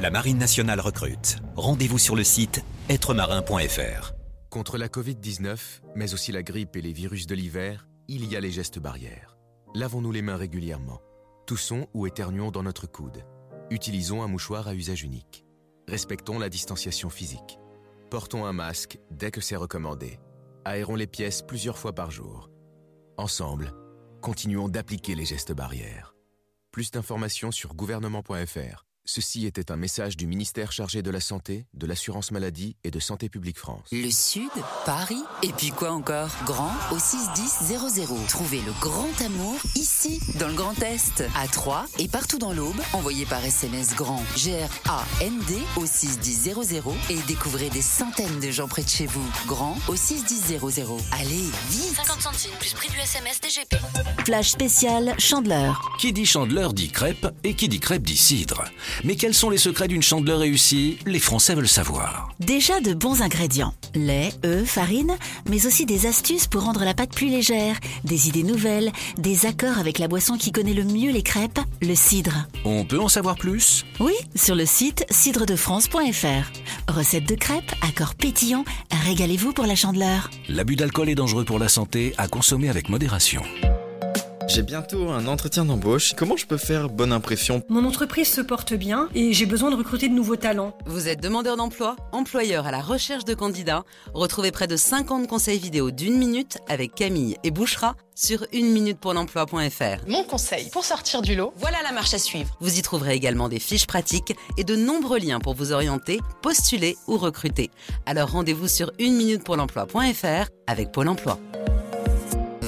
La Marine nationale recrute. Rendez-vous sur le site êtremarin.fr. Contre la Covid-19, mais aussi la grippe et les virus de l'hiver, il y a les gestes barrières. Lavons-nous les mains régulièrement. Toussons ou éternuons dans notre coude. Utilisons un mouchoir à usage unique. Respectons la distanciation physique. Portons un masque dès que c'est recommandé. Aérons les pièces plusieurs fois par jour. Ensemble, continuons d'appliquer les gestes barrières. Plus d'informations sur gouvernement.fr. Ceci était un message du ministère chargé de la Santé, de l'Assurance Maladie et de Santé Publique France. Le Sud, Paris, et puis quoi encore? Grand au 61000. Trouvez le grand amour ici, dans le Grand Est, à Troyes et partout dans l'Aube. Envoyez par SMS grand G-R-A-N-D au 61000 et découvrez des centaines de gens près de chez vous. Grand au 61000. Allez, vite 50 centimes plus prix du SMS DGP. Flash spécial Chandeleur. Qui dit chandeleur dit crêpe et qui dit crêpe dit cidre. Mais quels sont les secrets d'une chandeleur réussie? Les Français veulent savoir. Déjà de bons ingrédients. Lait, œufs, farine, mais aussi des astuces pour rendre la pâte plus légère, des idées nouvelles, des accords avec la boisson qui connaît le mieux les crêpes, le cidre. On peut en savoir plus? Oui, sur le site cidredefrance.fr. Recette de crêpes, accords pétillants, régalez-vous pour la chandeleur. L'abus d'alcool est dangereux pour la santé, à consommer avec modération. J'ai bientôt un entretien d'embauche. Comment je peux faire bonne impression? Mon entreprise se porte bien et j'ai besoin de recruter de nouveaux talents. Vous êtes demandeur d'emploi, employeur à la recherche de candidats Retrouvez près de 50 conseils vidéo d'une minute avec Camille et Bouchera sur une minute pour l'emploi.fr. Mon conseil pour sortir du lot, voilà la marche à suivre. Vous y trouverez également des fiches pratiques et de nombreux liens pour vous orienter, postuler ou recruter. Alors rendez-vous sur une minute pour l'emploi.fr avec Pôle emploi.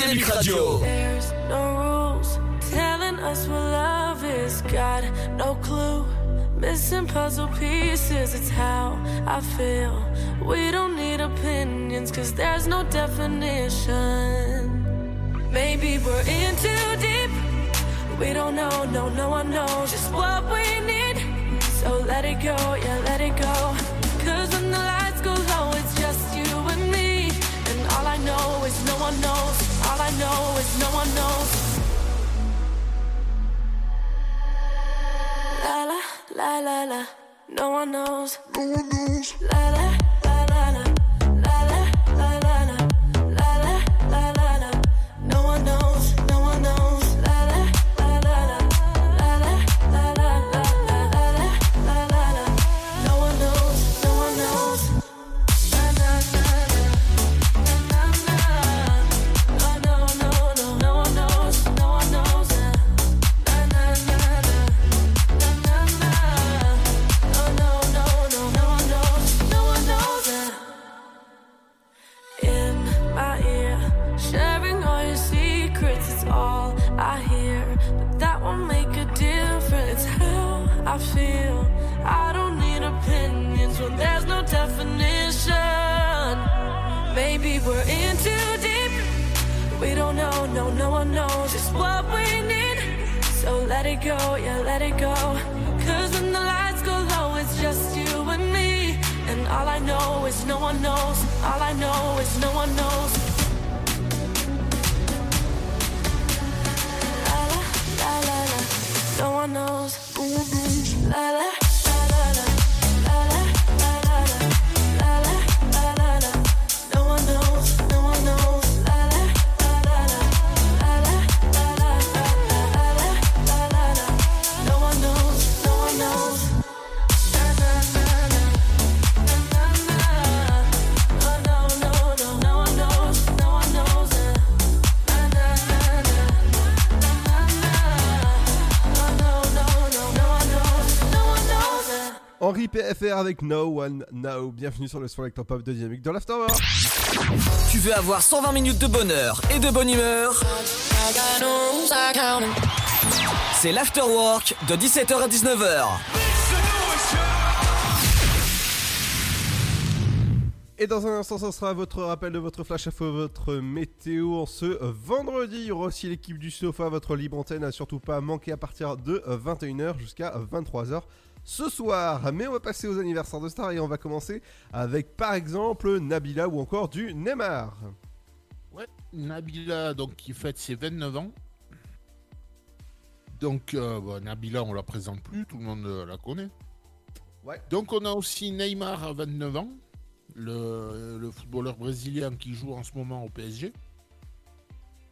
Radio. There's no rules telling us what love is. Got no clue. Missing puzzle pieces, it's how I feel. We don't need opinions, cause there's no definition. Maybe we're in too deep. We don't know, no, no one knows just what we need. So let it go, yeah, let it go. Cause when the lights go low, it's just you and me. And all I know is no one knows. All I know is no one knows. La la la la la. No one knows. No one knows. La la la la la. Avec No One Now. Bienvenue sur le son Electro Pop de Dynamique de l'Afterwork. Tu veux avoir 120 minutes de bonheur et de bonne humeur? C'est l'Afterwork de 17h à 19h. Et dans un instant, ça sera votre rappel de votre flash info, votre météo en ce vendredi. Il y aura aussi l'équipe du sofa, votre libre antenne, à surtout pas manquer à partir de 21h jusqu'à 23h ce soir. Mais on va passer aux anniversaires de stars et on va commencer avec par exemple Nabila ou encore du Neymar. Ouais, Nabila, donc, qui fête ses 29 ans. Donc, euh, bah, Nabila, on la présente plus, tout le monde euh, la connaît. Ouais. Donc, on a aussi Neymar à 29 ans, le, le footballeur brésilien qui joue en ce moment au PSG.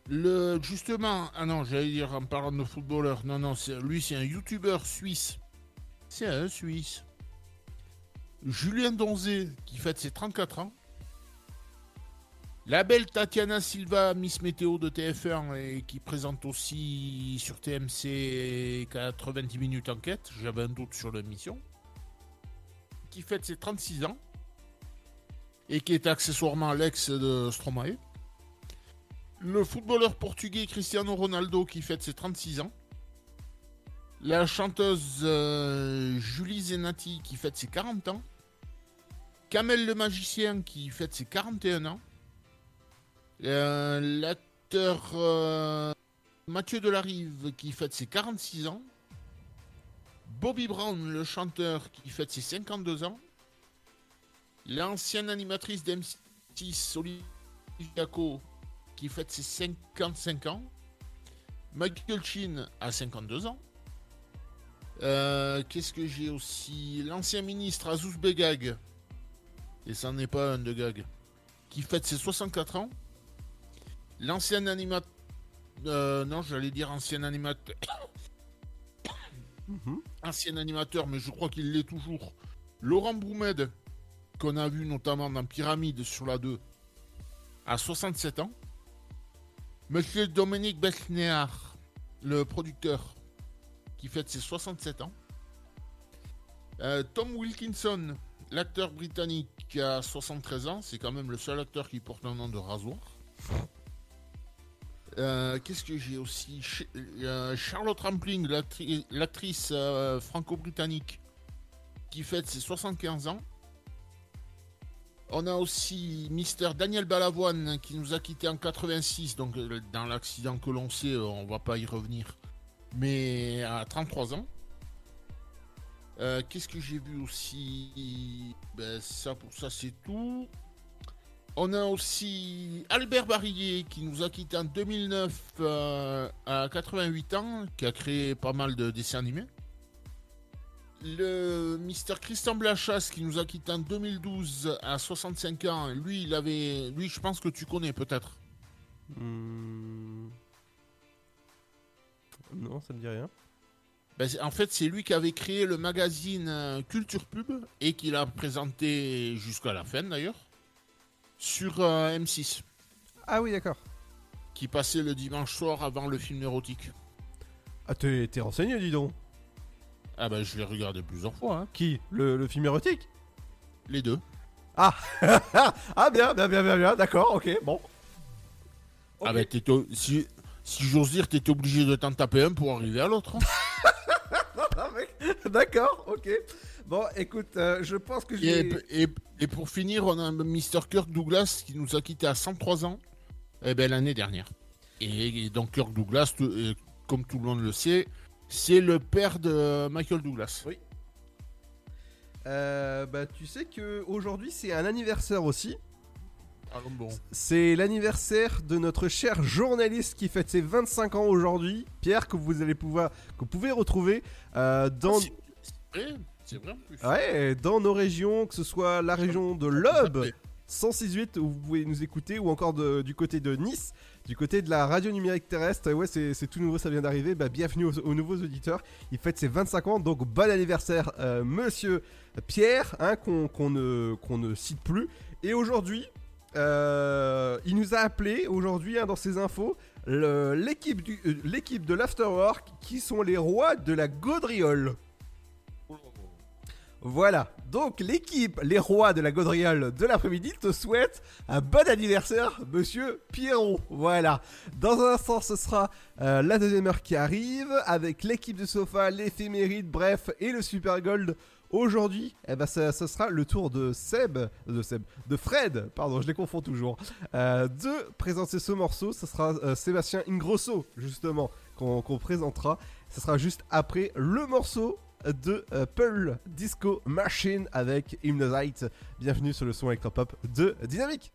Le, justement, ah non, j'allais dire en parlant de footballeur, non, non, lui, c'est un youtubeur suisse. C'est un Suisse. Julien Donzé, qui fête ses 34 ans. La belle Tatiana Silva, Miss Météo de TF1 et qui présente aussi sur TMC 90 minutes enquête, j'avais un doute sur l'émission, qui fête ses 36 ans et qui est accessoirement l'ex de Stromae. Le footballeur portugais Cristiano Ronaldo qui fête ses 36 ans. La chanteuse euh, Julie Zenati qui fête ses 40 ans. Kamel le magicien qui fête ses 41 ans. Euh, L'acteur euh, Mathieu Delarive qui fête ses 46 ans. Bobby Brown, le chanteur qui fête ses 52 ans. L'ancienne animatrice d'M6, Olivia Co, qui fête ses 55 ans. Michael Chin a 52 ans. Euh, Qu'est-ce que j'ai aussi? L'ancien ministre Azouz Begag, et ça n'est pas un de gag, qui fête ses 64 ans. L'ancien animateur. non, j'allais dire ancien animateur. Ancien animateur, mais je crois qu'il l'est toujours. Laurent Broumed, qu'on a vu notamment dans Pyramide sur la 2, à 67 ans. Monsieur Dominique Besnéard, le producteur, qui fête ses 67 ans. Euh, Tom Wilkinson, l'acteur britannique qui a 73 ans, c'est quand même le seul acteur qui porte un nom de rasoir. Euh, Qu'est-ce que j'ai aussi? Euh, Charlotte Rampling, l'actri- l'actrice franco-britannique, qui fête ses 75 ans. On a aussi Mister Daniel Balavoine qui nous a quitté en 86, donc dans l'accident que l'on sait, on va pas y revenir, mais à 33 ans. Euh, Qu'est-ce que j'ai vu aussi? Ben, Ça pour ça c'est tout. On a aussi Albert Barillier qui nous a quitté en 2009 euh, à 88 ans, qui a créé pas mal de dessins animés. Le Mister Christian Blachas qui nous a quitté en 2012 à 65 ans, lui il avait, lui je pense que tu connais peut-être. Hmm. Non, ça me dit rien. Ben, en fait, c'est lui qui avait créé le magazine euh, Culture Pub et qui l'a présenté jusqu'à la fin d'ailleurs sur euh, M6. Ah oui, d'accord. Qui passait le dimanche soir avant le film érotique. Ah, t'es renseigné, dis donc. Ah ben, je l'ai regardé plusieurs fois. hein. Qui? Le, le film érotique? Les deux. Ah Ah, bien, bien, bien, bien, bien, d'accord, ok, bon. Ah ben, o- si, si j'ose dire, t'étais obligé de t'en taper un pour arriver à l'autre. hein. D'accord, ok. Bon, écoute, euh, je pense que j'ai. et, et, et pour finir, on a Mr. Kirk Douglas qui nous a quitté à 103 ans eh ben, l'année dernière. Et, et donc Kirk Douglas, et comme tout le monde le sait, c'est le père de Michael Douglas. Oui. Euh, bah, tu sais que aujourd'hui c'est un anniversaire aussi. Bon. C'est l'anniversaire de notre cher journaliste qui fête ses 25 ans aujourd'hui, Pierre, que vous allez pouvoir, que vous pouvez retrouver euh, dans, C'est vrai, plus. ouais, dans nos régions, que ce soit la région de l'Aube, 106.8 où vous pouvez nous écouter, ou encore de- du côté de Nice, du côté de la radio numérique terrestre. Ouais, c'est tout nouveau, ça vient d'arriver. Bah, bienvenue aux, aux nouveaux auditeurs. Il fête ses 25 ans, donc bon anniversaire, euh, monsieur Pierre, hein, qu'on qu'on ne, qu'on ne cite plus. Et aujourd'hui, euh, il nous a appelé aujourd'hui hein, dans ses infos euh, l'équipe de l'Afterwork qui sont les rois de la gaudriole. Voilà, donc l'équipe, les rois de la gaudriole de l'après-midi te souhaite un bon anniversaire, monsieur Pierrot. Voilà, dans un instant, ce sera euh, la deuxième heure qui arrive avec l'équipe de sofa, l'éphéméride, bref, et le Super Gold. Aujourd'hui, eh ben, ça, ça sera le tour de Seb, de Seb, de Fred, pardon, je les confonds toujours, euh, de présenter ce morceau. Ce sera euh, Sébastien Ingrosso, justement, qu'on présentera. Ce sera juste après le morceau de euh, Pearl Disco Machine avec Hypnosite. Bienvenue sur le son électropop de Dynamique.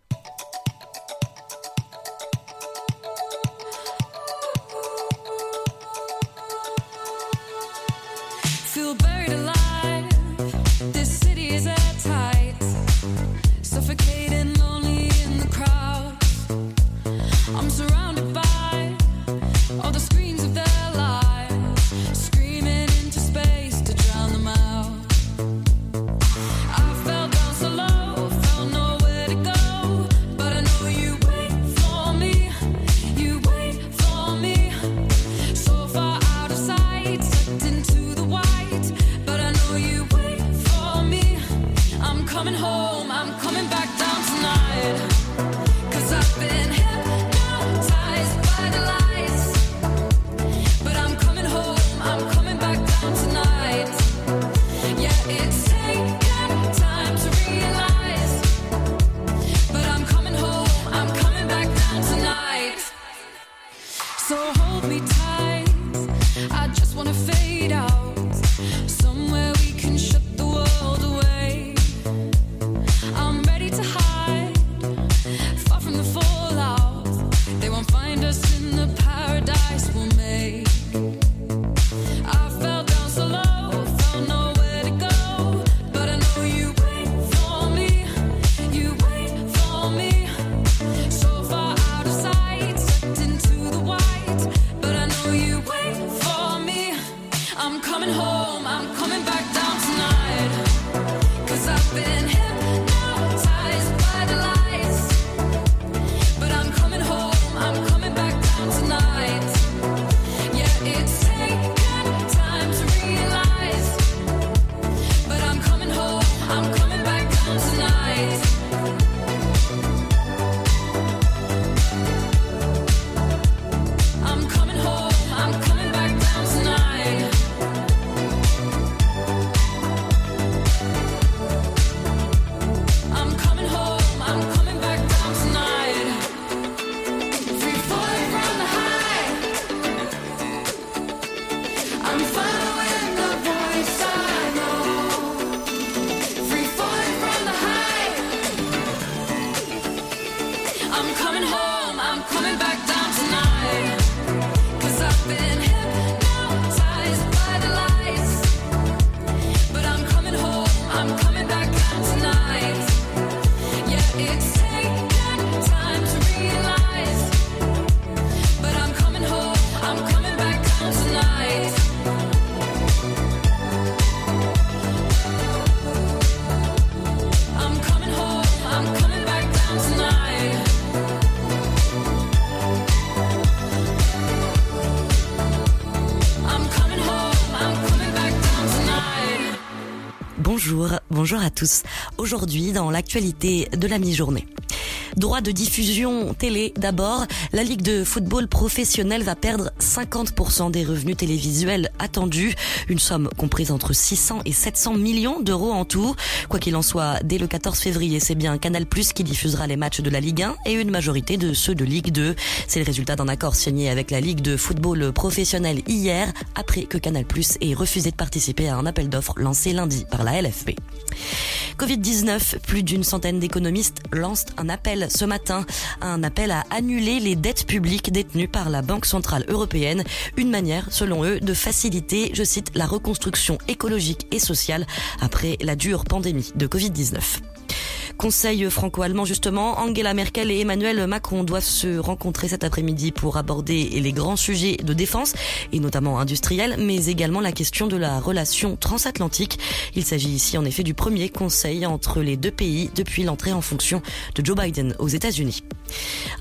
Bonjour, à tous. Aujourd'hui, dans l'actualité de la mi-journée. Droit de diffusion télé d'abord, la Ligue de football professionnel va perdre 50% des revenus télévisuels attendus, une somme comprise entre 600 et 700 millions d'euros en tout. Quoi qu'il en soit, dès le 14 février, c'est bien Canal+ qui diffusera les matchs de la Ligue 1 et une majorité de ceux de Ligue 2. C'est le résultat d'un accord signé avec la Ligue de football professionnel hier, après que Canal+ ait refusé de participer à un appel d'offres lancé lundi par la LFP. Covid-19, plus d'une centaine d'économistes lancent un appel ce matin, un appel à annuler les dettes publiques détenues par la Banque Centrale Européenne, une manière, selon eux, de faciliter, je cite, la reconstruction écologique et sociale après la dure pandémie de Covid-19. Conseil franco-allemand justement, Angela Merkel et Emmanuel Macron doivent se rencontrer cet après-midi pour aborder les grands sujets de défense et notamment industriels, mais également la question de la relation transatlantique. Il s'agit ici en effet du premier conseil entre les deux pays depuis l'entrée en fonction de Joe Biden aux États-Unis.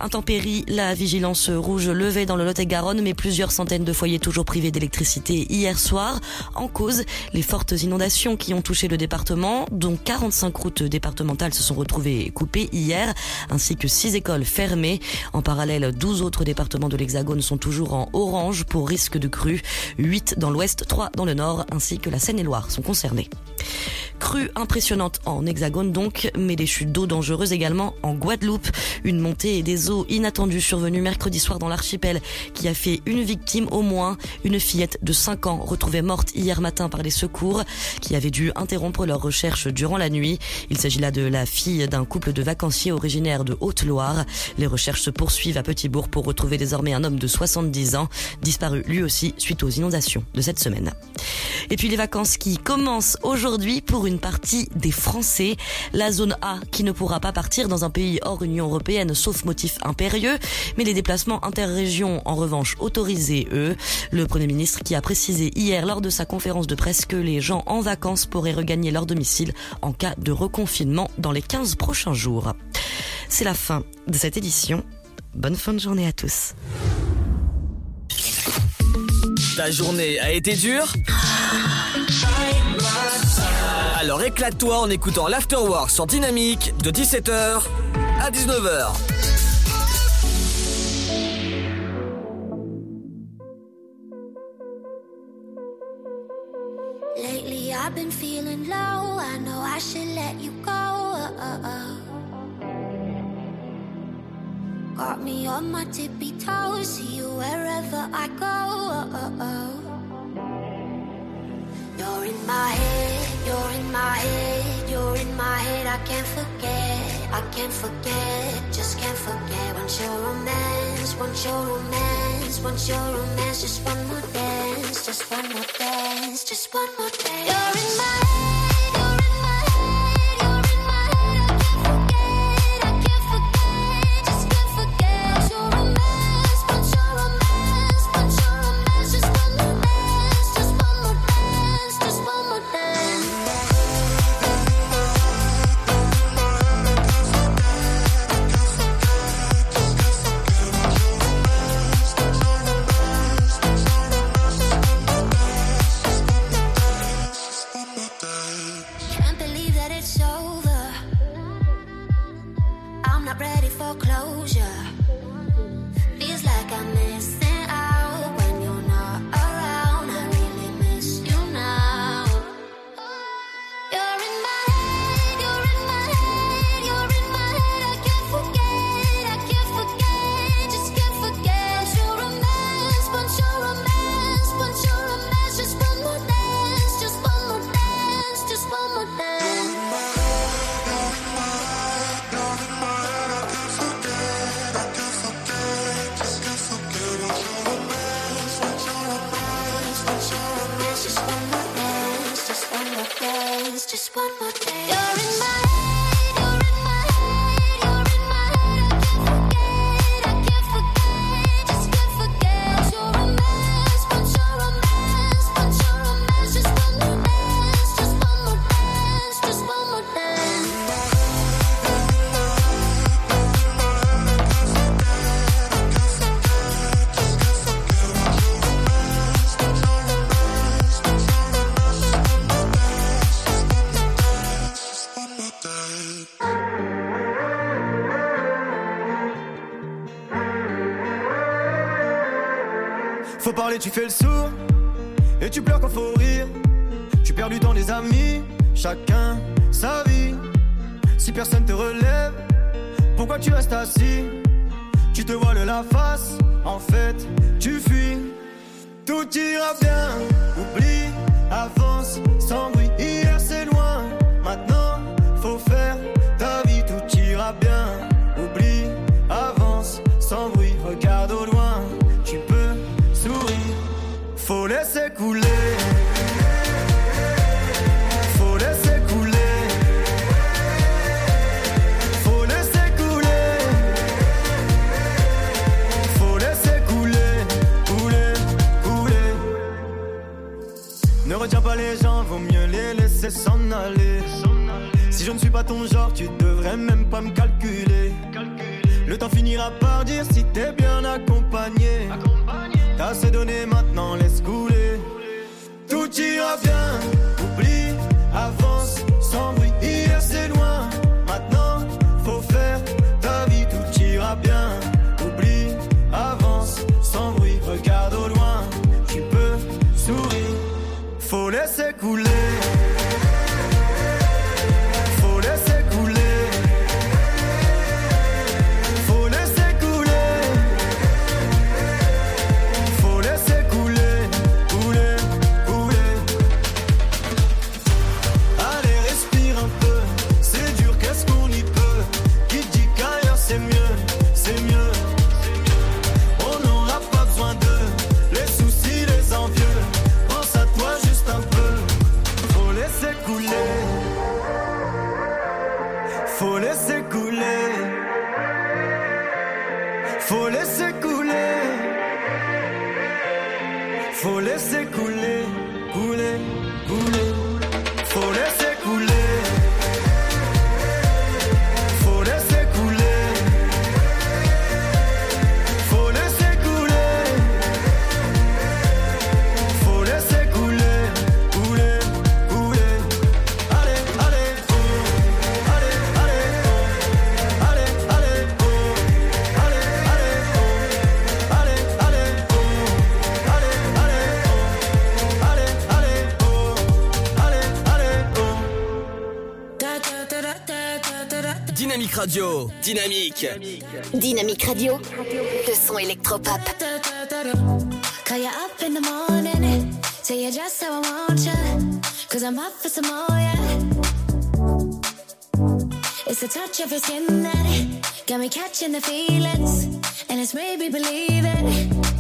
Intempérie, la vigilance rouge levée dans le Lot-et-Garonne, mais plusieurs centaines de foyers toujours privés d'électricité hier soir. En cause, les fortes inondations qui ont touché le département, dont 45 routes départementales se sont retrouvées coupées hier, ainsi que 6 écoles fermées. En parallèle, 12 autres départements de l'Hexagone sont toujours en orange pour risque de crue. 8 dans l'ouest, 3 dans le nord, ainsi que la Seine-et-Loire sont concernés. Crue impressionnante en hexagone donc, mais des chutes d'eau dangereuses également en Guadeloupe. Une montée des eaux inattendue survenue mercredi soir dans l'archipel qui a fait une victime au moins, une fillette de 5 ans retrouvée morte hier matin par les secours qui avait dû interrompre leurs recherches durant la nuit. Il s'agit là de la fille d'un couple de vacanciers originaires de Haute-Loire. Les recherches se poursuivent à Petitbourg pour retrouver désormais un homme de 70 ans, disparu lui aussi suite aux inondations de cette semaine. Et puis les vacances qui commencent aujourd'hui pour une partie des Français. La zone A qui ne pourra pas partir dans un pays hors Union Européenne sauf motif impérieux, mais les déplacements interrégions en revanche autorisés eux. Le Premier ministre qui a précisé hier lors de sa conférence de presse que les gens en vacances pourraient regagner leur domicile en cas de reconfinement dans les 15 prochains jours. C'est la fin de cette édition. Bonne fin de journée à tous. Ta journée a été dure? Alors éclate-toi en écoutant l'Afterwork sur Dynamique de 17h à 19h. Lately I've been feeling low. I know I should let you go. Got me on my tippy toes. See you wherever I go. You're in my head. You're in my head. You're in my head. I can't forget. I can't forget. Just can't forget. Want your romance. Want your romance. Want your romance. Just one more dance. Just one more dance. Just one more dance. You're in my head. et tu fais le sourd. Et tu pleures quand faut rire. Tu perds du temps, les amis. Chacun sa vie. Si personne te relève, pourquoi tu restes assis? Tu te voiles la face, en fait, tu fuis. Tout ira bien, oublie, avance, sans bruit. Si je ne suis pas ton genre, tu devrais même pas me calculer. Le temps finira par dire si t'es bien accompagné. T'as assez données maintenant laisse couler. Tout ira bien. radio. Dynamique. Dynamique radio. Le son électropop. Call you up in the morning. Tell you just how I want you. Cause I'm up for some more, yeah. It's the touch of your skin that got me catching the feelings. And it's made me.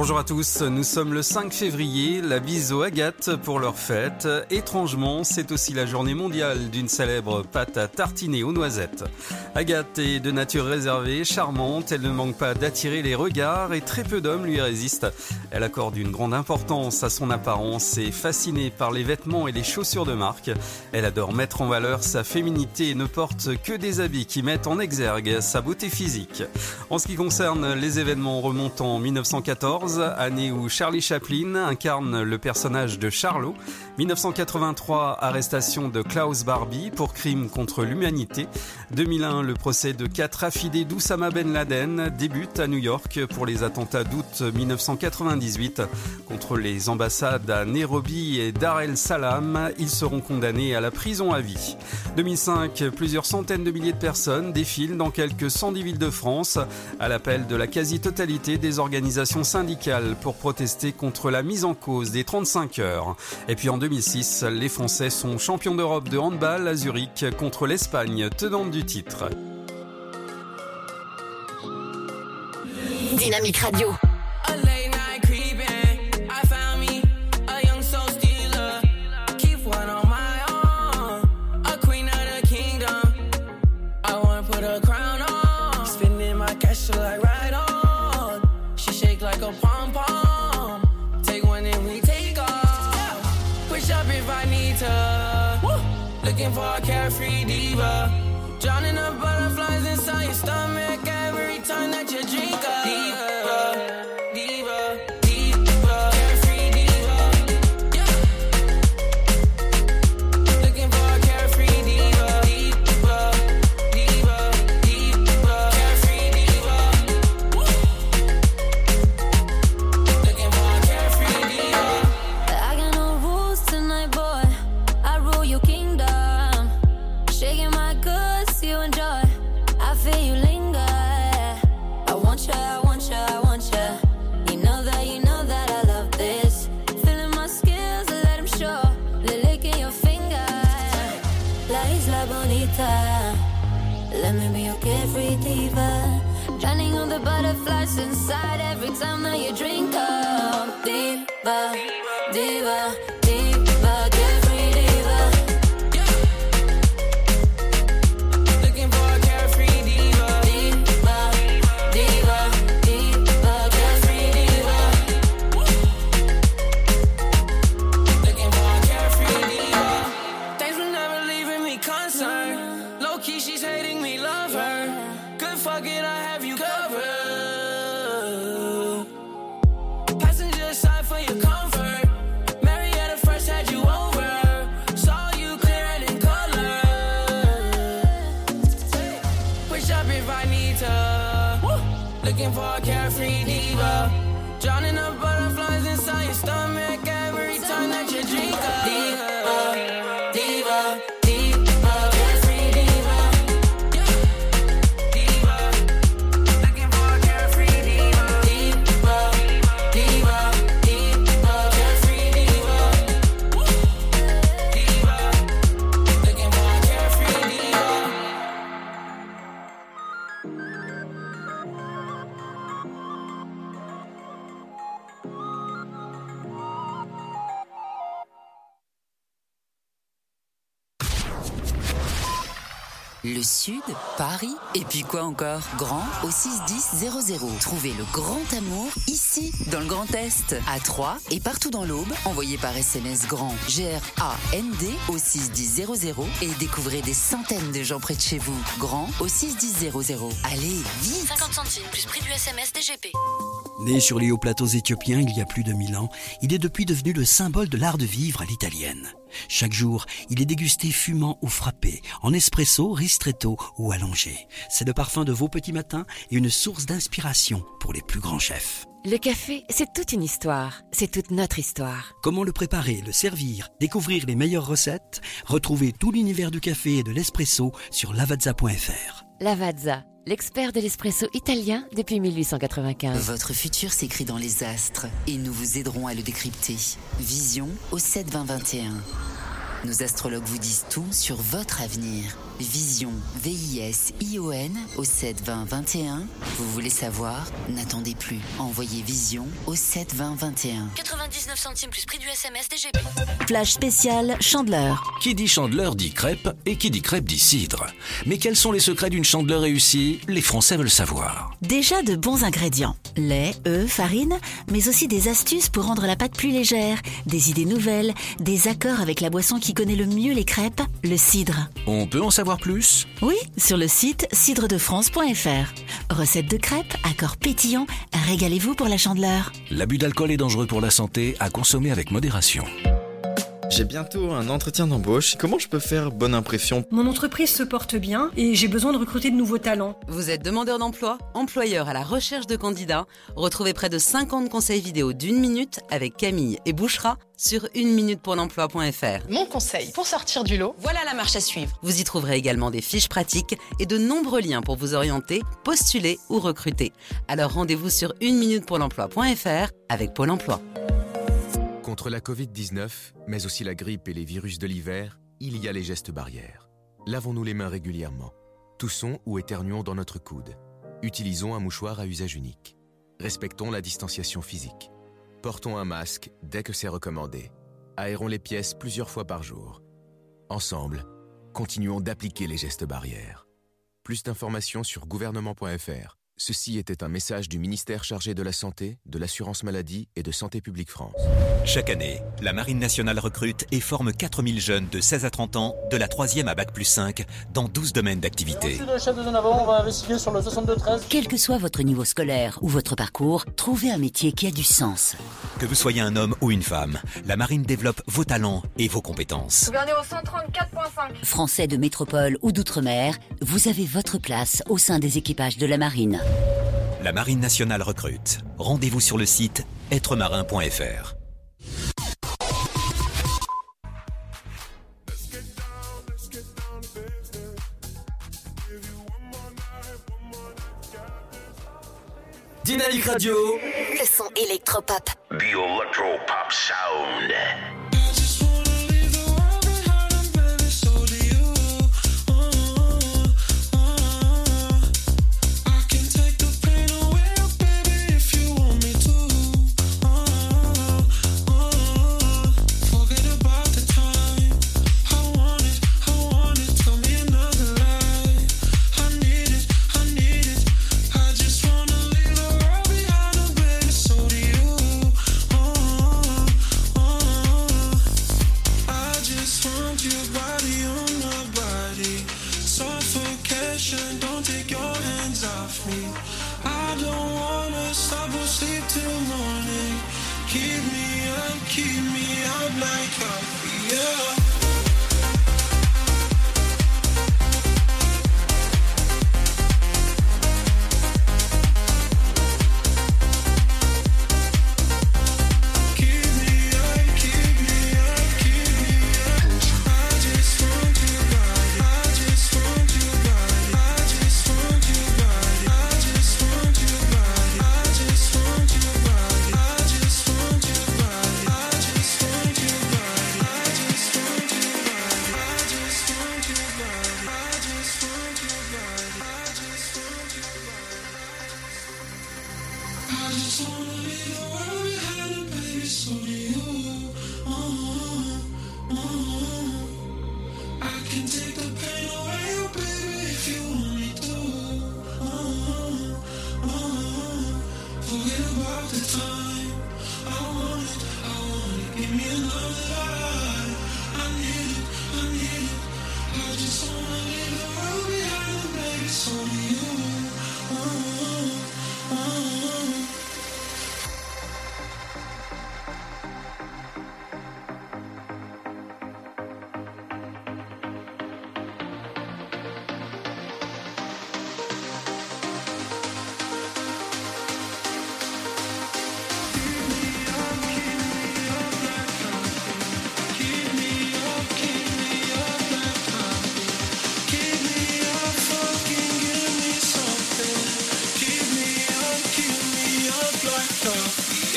Bonjour à tous, nous sommes le 5 février, la bise aux Agathe pour leur fête. Étrangement, c'est aussi la journée mondiale d'une célèbre pâte à tartiner aux noisettes. Agathe est de nature réservée, charmante, elle ne manque pas d'attirer les regards et très peu d'hommes lui résistent. Elle accorde une grande importance à son apparence et fascinée par les vêtements et les chaussures de marque. Elle adore mettre en valeur sa féminité et ne porte que des habits qui mettent en exergue sa beauté physique. En ce qui concerne les événements remontant en 1914, année où Charlie Chaplin incarne le personnage de Charlot. 1983, arrestation de Klaus Barbie pour crime contre l'humanité. 2001, le procès de quatre affidés d'Oussama Ben Laden débute à New York pour les attentats d'août 1998 contre les ambassades à Nairobi et Dar el Salam. Ils seront condamnés à la prison à vie. 2005, plusieurs centaines de milliers de personnes défilent dans quelques 110 villes de France à l'appel de la quasi-totalité des organisations syndicales pour protester contre la mise en cause des 35 heures. Et puis en 2006, les Français sont champions d'Europe de handball à Zurich contre l'Espagne, tenante du titre. Dynamique Radio. Puis quoi encore? Grand au 61000. Trouvez le grand amour ici, dans le Grand Est, à Troyes et partout dans l'Aube. Envoyez par SMS grand G-R-A-N-D au 61000 et découvrez des centaines de gens près de chez vous. Grand au 61000. Allez, vite 50 centimes plus prix du SMS DGP. Né sur les hauts plateaux éthiopiens il y a plus de mille ans, il est depuis devenu le symbole de l'art de vivre à l'italienne. Chaque jour, il est dégusté fumant ou frappé, en espresso, ristretto ou allongé. C'est le parfum de vos petits matins et une source d'inspiration pour les plus grands chefs. Le café, c'est toute une histoire. C'est toute notre histoire. Comment le préparer, le servir, découvrir les meilleures recettes? Retrouvez tout l'univers du café et de l'espresso sur lavazza.fr. Lavazza, l'expert de l'espresso italien depuis 1895. Votre futur s'écrit dans les astres et nous vous aiderons à le décrypter. Vision au 72021. Nos astrologues vous disent tout sur votre avenir. Vision, V-I-S-I-O-N au 7 20 21. Vous voulez savoir? N'attendez plus. Envoyez Vision au 7 20 21. 99 centimes plus prix du SMS DGP. Flash spécial Chandeleur. Qui dit chandeleur dit crêpe et qui dit crêpe dit cidre. Mais quels sont les secrets d'une chandeleur réussie? Les Français veulent savoir. Déjà de bons ingrédients. Lait, œufs, farine, mais aussi des astuces pour rendre la pâte plus légère, des idées nouvelles, des accords avec la boisson qui connaît le mieux les crêpes, le cidre. On peut en savoir plus? Oui, sur le site cidredefrance.fr. Recette de crêpes, accords pétillants, régalez-vous pour la chandeleur. L'abus d'alcool est dangereux pour la santé, à consommer avec modération. J'ai bientôt un entretien d'embauche. Comment je peux faire bonne impression? Mon entreprise se porte bien et j'ai besoin de recruter de nouveaux talents. Vous êtes demandeur d'emploi, employeur à la recherche de candidats Retrouvez près de 50 conseils vidéo d'une minute avec Camille et Bouchera sur une minute pour l'emploi.fr. Mon conseil pour sortir du lot, voilà la marche à suivre. Vous y trouverez également des fiches pratiques et de nombreux liens pour vous orienter, postuler ou recruter. Alors rendez-vous sur une minute pour l'emploi.fr avec Pôle emploi. Contre la Covid-19, mais aussi la grippe et les virus de l'hiver, il y a les gestes barrières. Lavons-nous les mains régulièrement. Toussons ou éternuons dans notre coude. Utilisons un mouchoir à usage unique. Respectons la distanciation physique. Portons un masque dès que c'est recommandé. Aérons les pièces plusieurs fois par jour. Ensemble, continuons d'appliquer les gestes barrières. Plus d'informations sur gouvernement.fr. Ceci était un message du ministère chargé de la Santé, de l'Assurance Maladie et de Santé Publique France. Chaque année, la Marine nationale recrute et forme 4000 jeunes de 16 à 30 ans, de la 3e à Bac plus 5, dans 12 domaines d'activité. Le chef de zone avant, on va investiguer sur le 62-13. Quel que soit votre niveau scolaire ou votre parcours, trouvez un métier qui a du sens. Que vous soyez un homme ou une femme, la Marine développe vos talents et vos compétences. Au 134.5. Français de métropole ou d'outre-mer, vous avez votre place au sein des équipages de la marine. La Marine nationale recrute. Rendez-vous sur le site êtremarin.fr. Dynamique Radio. Le son électropop. The Electropop Sound.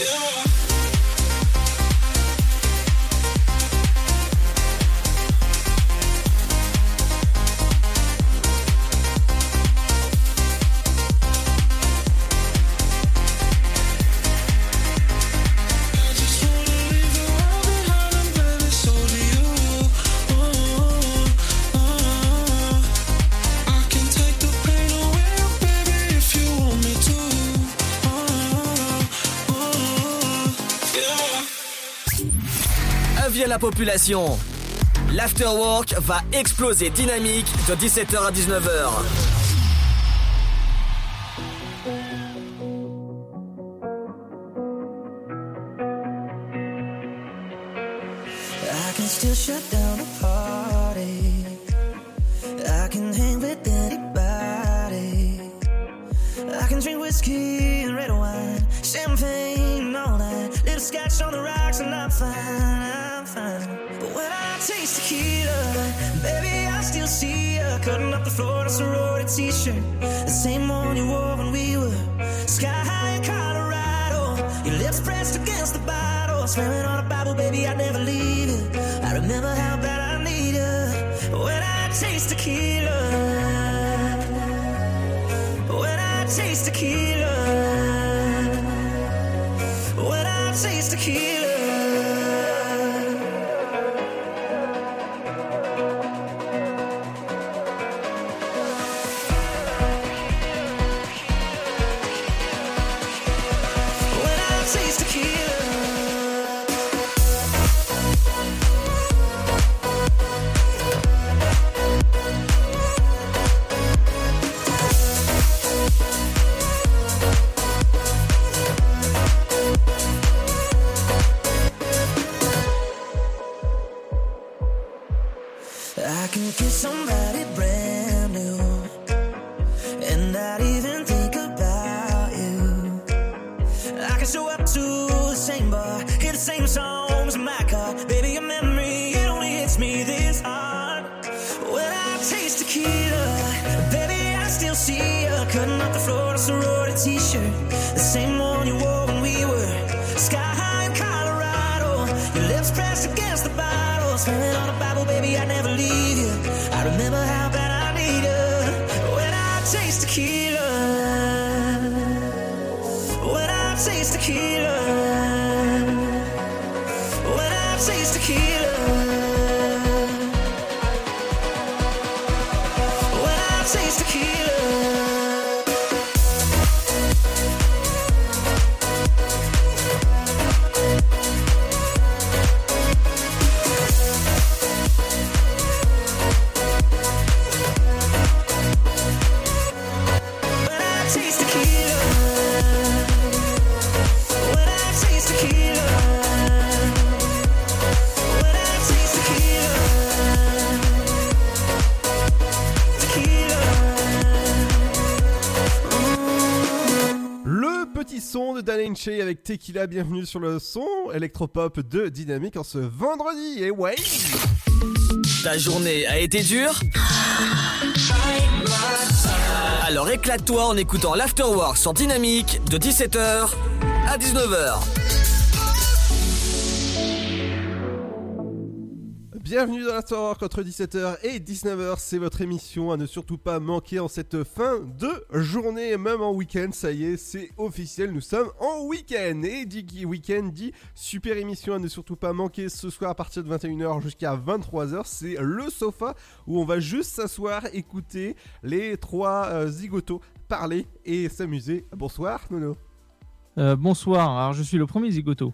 do population. L'afterwork va exploser dynamique de 17h à 19h. Tequila, bienvenue sur le son électropop de Dynamique en ce vendredi, et ouais. Ta journée a été dure? Alors éclate-toi en écoutant l'Afterwork sur Dynamique de 17h à 19h. Bienvenue dans l'Afterwork entre 17h et 19h, c'est votre émission à ne surtout pas manquer en cette fin de journée, même en week-end, ça y est, c'est officiel, nous sommes en week-end, et dit week-end dit super émission à ne surtout pas manquer ce soir à partir de 21h jusqu'à 23h, c'est le sofa où on va juste s'asseoir, écouter les trois euh, zigotos parler et s'amuser. Bonsoir Nono. Euh, bonsoir, alors je suis le premier zigoto.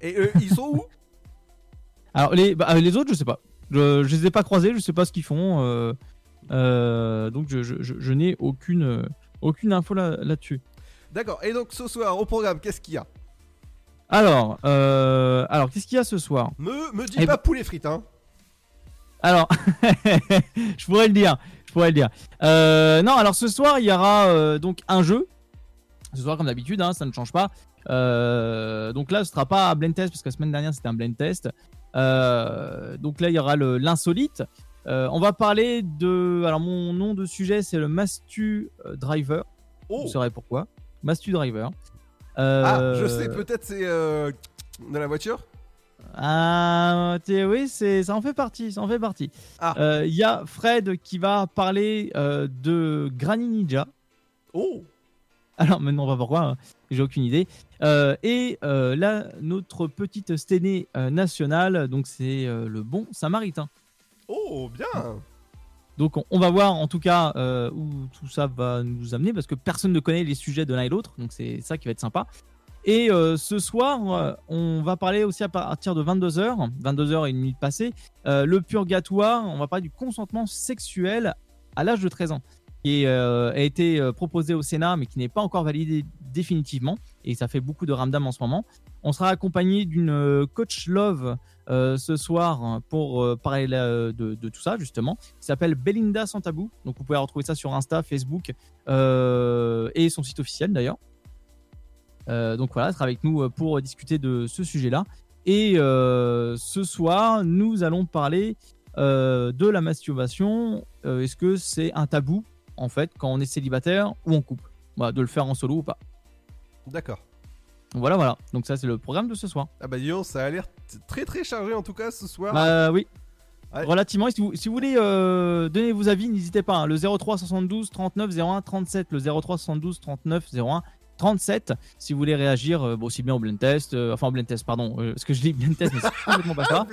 Et eux, ils sont où? Alors les, bah, euh, les autres, je sais pas. Je, je les ai pas croisés, je sais pas ce qu'ils font. euh, euh, donc je, je- je- n'ai aucune, aucune info là- là-dessus. D'accord, et donc ce soir au programme, qu'est-ce qu'il y a? Alors, euh, alors qu'est-ce qu'il y a ce soir? Me, me dis Eh pas ben- poulet frites, hein Alors, je pourrais le dire. Je pourrais le dire. Non, alors ce soir, il y aura donc un jeu. Ce soir, comme d'habitude, hein, ça ne change pas. Euh, donc là, ce sera pas un blind test parce que la semaine dernière, c'était un blind test. Euh, donc là, il y aura l'insolite. Euh, on va parler de. Alors, mon nom de sujet, c'est le Mastu euh, Driver. Vous saurez pourquoi. Mastu Driver. Euh, Ah, je sais, peut-être c'est euh, de la voiture? Ah, oui, c'est, ça en fait partie, ça en fait partie. Euh, Il y a Fred qui va parler euh, de Granny Ninja. Oh Alors maintenant, on va voir pourquoi, hein. j'ai aucune idée. Euh, et euh, là, notre petite sténée euh, nationale, donc c'est le bon Samaritain. Oh, bien Donc on, on va voir en tout cas où tout ça va nous amener parce que personne ne connaît les sujets de l'un et l'autre, donc c'est ça qui va être sympa. Et ce soir, on va parler aussi à partir de 22h, 22h et une minute passée, le purgatoire, on va parler du consentement sexuel à l'âge de 13 ans, qui euh, a été euh, proposé au Sénat, mais qui n'est pas encore validé définitivement, et ça fait beaucoup de ramdam en ce moment. On sera accompagné d'une euh, coach love ce soir pour parler de, tout ça, justement, qui s'appelle Belinda Santabou. Donc vous pouvez retrouver ça sur Insta, Facebook et son site officiel d'ailleurs. Donc voilà, elle sera avec nous pour discuter de ce sujet-là. Et ce soir, nous allons parler de la masturbation. Est-ce que c'est un tabou, en fait, quand on est célibataire ou en couple Voilà, De le faire en solo ou pas. D'accord. Voilà, voilà. Donc ça, c'est le programme de ce soir. Ah bah dis donc, ça a l'air très très chargé en tout cas ce soir. Bah oui. Ouais. Relativement, si vous, si vous voulez euh, donner vos avis, n'hésitez pas. hein. Le 03 72 39 01 37. Le 03 72 39 01 37. Si vous voulez réagir, euh, bon, aussi bien au blind test, euh, enfin au blind test, pardon, euh, parce que je dis blind test, mais c'est complètement pas ça.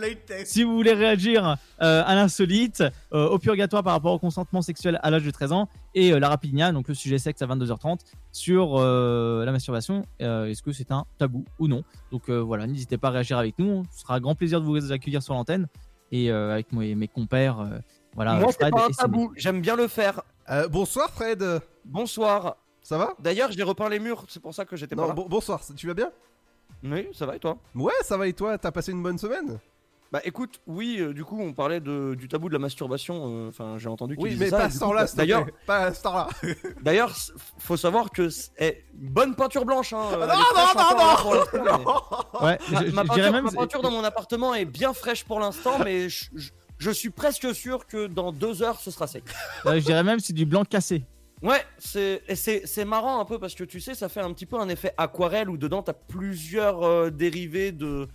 Si vous voulez réagir euh, à l'insolite, euh, au purgatoire par rapport au consentement sexuel à l'âge de 13 ans, et euh, la rapidnia, donc le sujet sexe à 22h30, sur euh, la masturbation, euh, est-ce que c'est un tabou ou non? Donc euh, voilà, n'hésitez pas à réagir avec nous, ce sera un grand plaisir de vous accueillir sur l'antenne, et euh, avec mes, mes compères, euh, voilà, Moi, c'est Fred pas un tabou, j'aime bien le faire. Euh, bonsoir Fred. Bonsoir. Ça va? D'ailleurs, j'ai repeint les murs, c'est pour ça que j'étais pas Non, là. bon- bonsoir, tu vas bien? Oui, ça va et toi? Ouais, ça va et toi? T'as passé une bonne semaine? Bah écoute, oui, euh, du coup, on parlait de, du tabou de la masturbation. euh, Enfin, j'ai entendu qu'il Oui, disait mais ça, pas et à du ce coup, temps-là, s'il te D'ailleurs. Pas à ce temps-là. d'ailleurs, faut savoir que c'est eh, bonne peinture blanche. Hein, euh, Non, non, non, là, pour l'instant, mais- Ouais, ma, je- ma peinture, dirais même- ma peinture dans mon appartement est bien fraîche pour l'instant, mais je, je- je suis presque sûr que dans deux heures, ce sera sec. Euh, je dirais même c'est du blanc cassé. Ouais, c'est et c'est c'est marrant un peu parce que tu sais, ça fait un petit peu un effet aquarelle où dedans t'as plusieurs euh, dérivés de,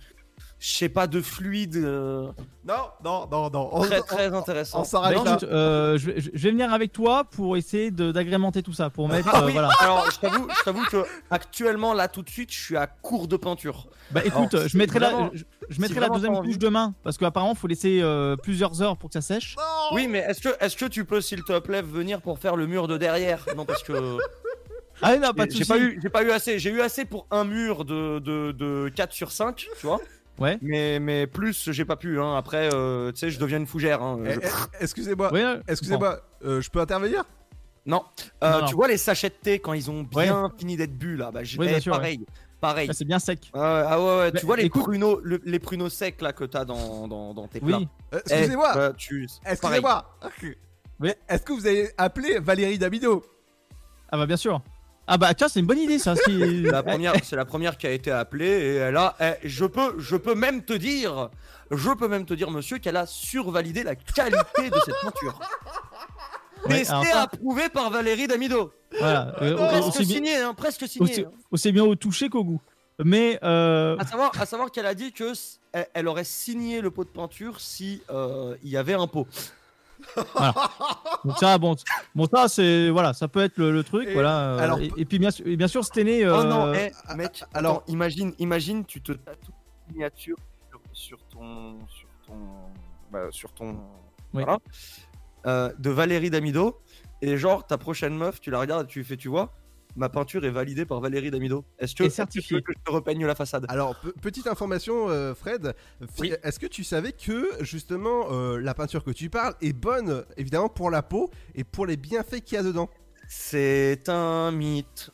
je sais pas, de fluide. euh, Non, non, non, non. On- Très on- très intéressant. on s'arrête Bah, là. euh, je, vais- je vais venir avec toi pour essayer de- d'agrémenter tout ça, pour mettre, Ah euh, oui, voilà. Alors, je t'avoue, je t'avoue que actuellement là tout de suite, je suis à court de peinture. Bah écoute, Alors, je mettrai, la, je, si mettrai la deuxième couche demain, parce qu'apparemment, faut laisser euh, plusieurs heures pour que ça sèche. Oui, mais est-ce que est-ce que tu peux s'il te plaît venir pour faire le mur de derrière? Non, parce que Ah non, pas de j'ai soucis. pas eu, j'ai pas eu assez. J'ai eu assez pour un mur de, de, de 4 sur 5, tu vois. Ouais. Mais, mais plus, j'ai pas pu. Hein. Après, euh, tu sais, je deviens une fougère. Hein. Eh, Je- eh, Excusez-moi, euh, excusez-moi, euh, je peux intervenir? Non. Euh, Non, non. Tu vois les sachets de thé quand ils ont bien fini d'être bu là bah, j'ai- Oui, bien eh, sûr, pareil. Pareil. C'est bien sec. Ah ouais, ah ouais, ouais, Mais tu vois les écoute- pruneaux, le- les pruneaux secs là que t'as dans, dans, dans tes Oui. plats. Euh, Eh, Excusez-moi, bah, tu... pareil. excusez-moi. Oui. Est-ce que vous avez appelé Valérie Dabido? Ah bah bien sûr. Ah bah tiens, c'est une bonne idée ça. si- La première, c'est la première qui a été appelée et elle a. eh, je peux, je peux même te dire, je peux même te dire, monsieur, qu'elle a survalidé la qualité de cette peinture. Ouais, Testé, alors approuvé par Valérie Damido. Voilà. euh, Presque bien, signé, hein, presque signé. aussi, hein. aussi bien au toucher qu'au goût. Mais euh, À savoir, à savoir qu'elle a dit que elle aurait signé le pot de peinture si euh, il y avait un pot. Donc ça, bon, bon ça c'est voilà, ça peut être le, le truc, Et- voilà. euh, alors- et, et puis bien sûr, et bien sûr, année. Oh euh, non, eh, mec, alors- alors imagine, imagine, tu te tatoues une miniature sur, sur ton, sur ton, bah, sur ton, Oui. voilà, euh, de Valérie Damido, et genre ta prochaine meuf, tu la regardes, et tu lui fais, tu vois, ma peinture est validée par Valérie Damido. Est-ce que, tu veux que je te repeigne la façade? Alors, pe- petite information, euh, Fred. Oui. Est-ce que tu savais que justement euh, la peinture que tu parles est bonne, évidemment, pour la peau et pour les bienfaits qu'il y a dedans? C'est un mythe.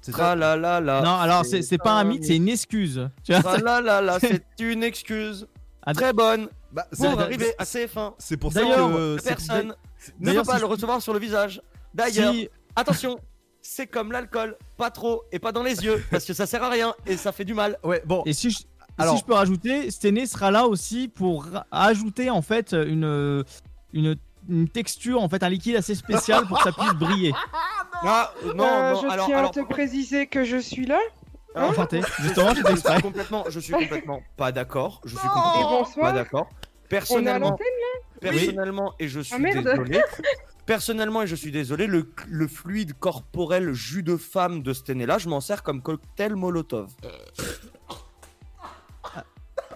C'est Tra la la la. non, alors c'est pas un mythe, c'est une excuse. Tra la la la, c'est une excuse. Ah, Très bonne. Bah, Pour c'est- arriver à ses fins. C'est pour ça D'ailleurs, que. C'est- personne ne peut pas si le recevoir sur le visage. D'ailleurs, si- attention, c'est comme l'alcool, pas trop et pas dans les yeux, parce que ça sert à rien et ça fait du mal. Ouais, bon. Et si je, et Alors- si je peux rajouter, Stené sera là aussi pour ajouter en fait une, une, une texture, en fait un liquide assez spécial pour que ça puisse briller. Ah, non, Euh, non, je alors, tiens alors, à te préciser que je suis là. alors, Enchanté. Justement, je suis exprès. complètement, je suis complètement pas d'accord. Je suis Et complètement pas d'accord. On est à Personnellement, personnellement, et je suis Ah, désolé. Personnellement, et je suis désolé, le, le fluide corporel jus de femme de cette là je m'en sers comme cocktail Molotov.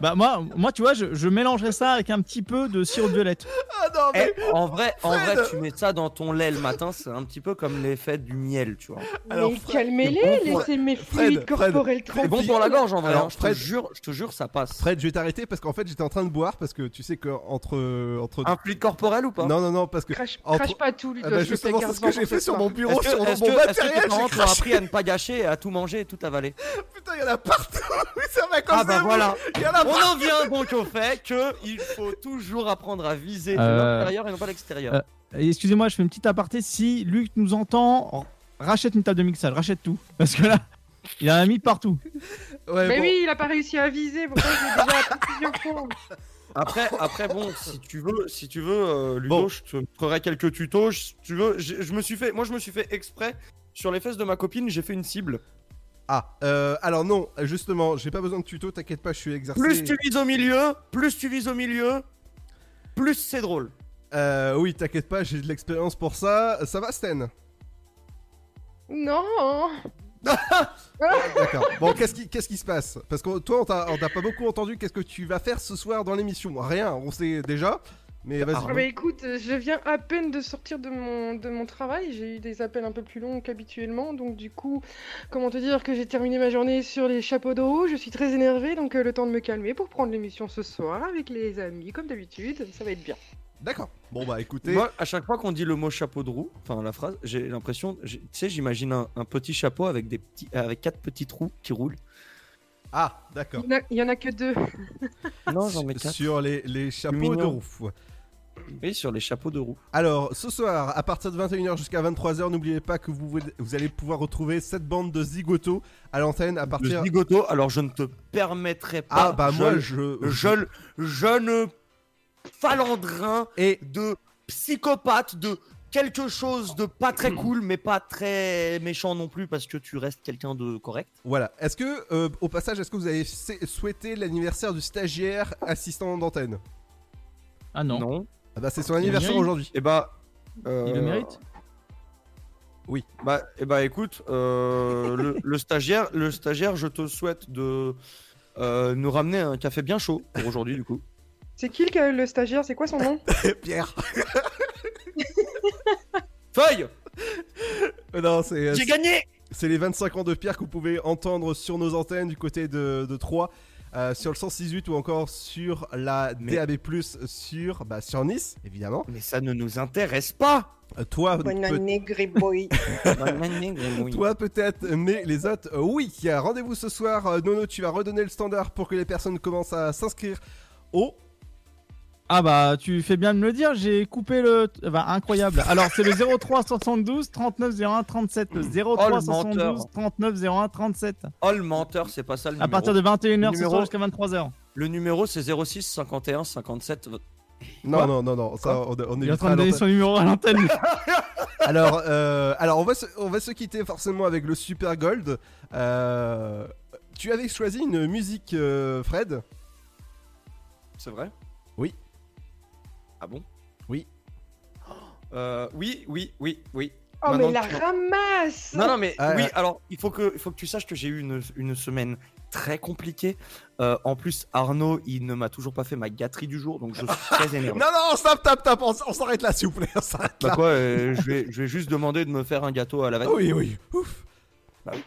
Bah moi, moi tu vois, je, je mélangerais ça avec un petit peu de sirop de violette. Ah non, mais. Eh, en vrai, en Fred vrai, tu mets ça dans ton lait le matin, c'est un petit peu comme l'effet du miel, tu vois. Alors, mais Fred- calmez-les, c'est bon laissez mes Fred, fluides Fred, corporels C'est tranquilles. bon pour la gorge en vrai. Alors, hein, je Fred- te jure, je te jure, ça passe. Fred, je vais t'arrêter parce qu'en fait, j'étais en train de boire parce que tu sais que entre entre. Un fluide corporel ou pas? Non, non, non, parce que. Crache, entre- crache pas tout, lui. Ah bah, justement, c'est ce que j'ai fait sur mon bureau, sur mon que- est-ce que matériel. tes parents appris à ne pas gâcher, et à tout manger et tout avaler? Putain, il y en a partout. ça va comme Ah bah voilà. Il y en a On en vient donc au fait que il faut toujours apprendre à viser de Euh, l'intérieur et non pas l'extérieur. Euh, et Excusez-moi, je fais une petite aparté. Si Luc nous entend, rachète une table de mixage, rachète tout. Parce que là, il en a mis partout. Ouais, Mais bon. oui, il a pas réussi à viser, je déjà plusieurs fois. Après, après bon, si tu veux, si tu veux, euh, Ludo, Bon. je te ferai quelques tutos. Si tu veux, je me suis fait, moi je me suis fait exprès sur les fesses de ma copine, j'ai fait une cible. Ah, euh, alors non, justement, j'ai pas besoin de tuto, t'inquiète pas, je suis exercé. Plus tu vises au milieu, plus tu vises au milieu, plus c'est drôle. Euh, oui, t'inquiète pas, j'ai de l'expérience pour ça. Ça va, Sten? Non D'accord. Bon, qu'est-ce qui, qu'est-ce qui se passe? Parce que toi, on t'a on t'a pas beaucoup entendu. Qu'est-ce que tu vas faire ce soir dans l'émission? Rien, on sait déjà. Mais vas-y. Ah bah écoute, euh, je viens à peine de sortir de mon, de mon travail, j'ai eu des appels un peu plus longs qu'habituellement, donc du coup, comment te dire que j'ai terminé ma journée sur les chapeaux de roue, je suis très énervée, donc euh, le temps de me calmer pour prendre l'émission ce soir avec les amis, comme d'habitude, ça va être bien. D'accord. Bon, bah écoutez. Moi, à chaque fois qu'on dit le mot chapeau de roue, enfin la phrase, j'ai l'impression, tu sais, j'imagine un, un petit chapeau avec des petits, avec quatre petits trous qui roulent. Ah, d'accord. Il y en a- en que deux. Non, j'en mets quatre. Sur les, les chapeaux de roue. Oui, sur les chapeaux de roue. Alors, ce soir, à partir de 21h jusqu'à 23h, n'oubliez pas que vous, vous allez pouvoir retrouver cette bande de zigoto à l'antenne à partir. De zigoto, alors je ne te permettrai pas. Ah, bah moi, je. jeune, jeune falandrin et de psychopathe, de quelque chose de pas très Hmm. cool, mais pas très méchant non plus, parce que tu restes quelqu'un de correct. Voilà. Est-ce que, euh, au passage, est-ce que vous avez souhaité l'anniversaire du stagiaire assistant d'antenne? Ah non. Non. Ah bah c'est son anniversaire aujourd'hui. Et bah. Il le mérite Oui. Bah, et bah écoute, euh, le, le stagiaire, le stagiaire, je te souhaite de euh, nous ramener un café bien chaud pour aujourd'hui du coup. C'est qui le, le stagiaire? C'est quoi son nom? Pierre. Feuille Euh, Non, c'est. J'ai gagné C'est les 25 ans de Pierre que vous pouvez entendre sur nos antennes du côté de, de Troyes, euh, sur le 168 ou encore sur la Mais- DAB+, sur, bah, sur Nice, évidemment. Mais ça ne nous intéresse pas Euh, toi, Bonne peut- toi peut-être, mais les autres, euh, oui. Rendez-vous ce soir. Euh, Nono, tu vas redonner le standard pour que les personnes commencent à s'inscrire au... Ah bah tu fais bien de me le dire, j'ai coupé le... Bah, incroyable. Alors c'est le 03 72 39 01 37. Le 03 Oh, le 72 menteur. 39 01 37. Oh le menteur, c'est pas ça le À numéro. partir de 21h ce Numéro- jusqu'à 23h. Le numéro c'est 06 51 57. Non, Quoi non, non, non, ça, on, on Il est en train de donner son numéro à l'antenne. alors, euh, alors on, va se, on va se quitter forcément avec le Super Gold. Euh, tu avais choisi une musique, euh, Fred? C'est vrai? Ah bon? Oui. Euh, oui, oui, oui, oui. Oh, Maintenant mais la tu- ramasse Non, non, mais Ah, oui, ouais. alors il faut que, il faut que tu saches que j'ai eu une, une semaine très compliquée. Euh, en plus, Arnaud, il ne m'a toujours pas fait ma gâterie du jour, donc je suis très énervé. Non, non, stop, stop, stop, on, on s'arrête là, s'il vous plaît, on s'arrête Bah quoi, euh, je, vais, je vais juste demander de me faire un gâteau à la vanille. Ah oui, oui, ouf. Bah oui.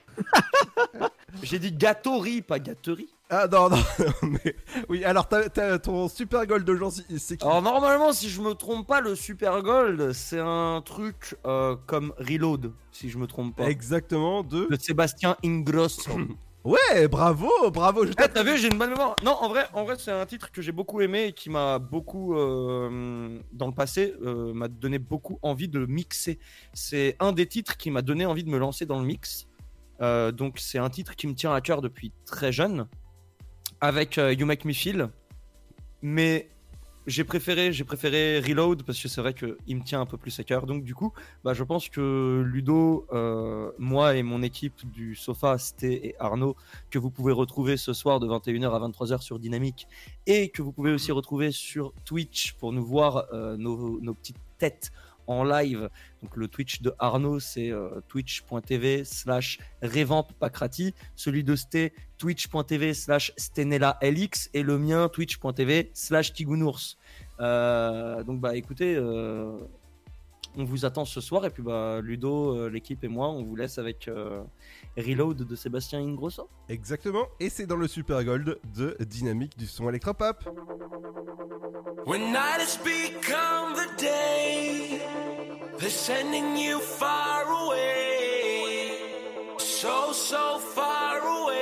J'ai dit gâteaurie, pas gâterie. Ah non, non, mais oui, alors t'as, ton Super Gold d'aujourd'hui, c'est qui Alors normalement, si je me trompe pas, le Super Gold, c'est un truc euh, comme Reload, si je me trompe pas. Exactement, de... De Sébastien Ingrosso. Ouais, bravo, bravo, je Eh, t'as vu, j'ai une bonne mémoire. Non, en vrai, en vrai, c'est un titre que j'ai beaucoup aimé et qui m'a beaucoup, euh, dans le passé, euh, m'a donné beaucoup envie de mixer. C'est un des titres qui m'a donné envie de me lancer dans le mix. Donc, c'est un titre qui me tient à cœur depuis très jeune, avec euh, You Make Me Feel. Mais j'ai préféré, j'ai préféré Reload parce que c'est vrai qu'il me tient un peu plus à cœur. Donc, du coup, bah, je pense que Ludo, euh, moi et mon équipe du Sofa, Sté et Arnaud, que vous pouvez retrouver ce soir de 21h à 23h sur Dynamique et que vous pouvez aussi retrouver sur Twitch pour nous voir euh, nos, nos petites têtes en live. Donc le Twitch de Arnaud, c'est euh, twitch.tv slash revampacrati. Celui de Sté, twitch.tv slash stenelalx. Et le mien, twitch.tv slash tigounours. Euh, donc bah écoutez, euh, on vous attend ce soir et puis bah Ludo, l'équipe et moi, on vous laisse avec Reload de Sébastien Ingrosso. Exactement, et c'est dans le Super Gold de Dynamique du son électropop. When night has become the day, they're sending you far away. So, so far away.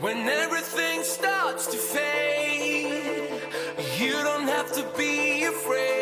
When everything starts to fade, you don't have to be afraid.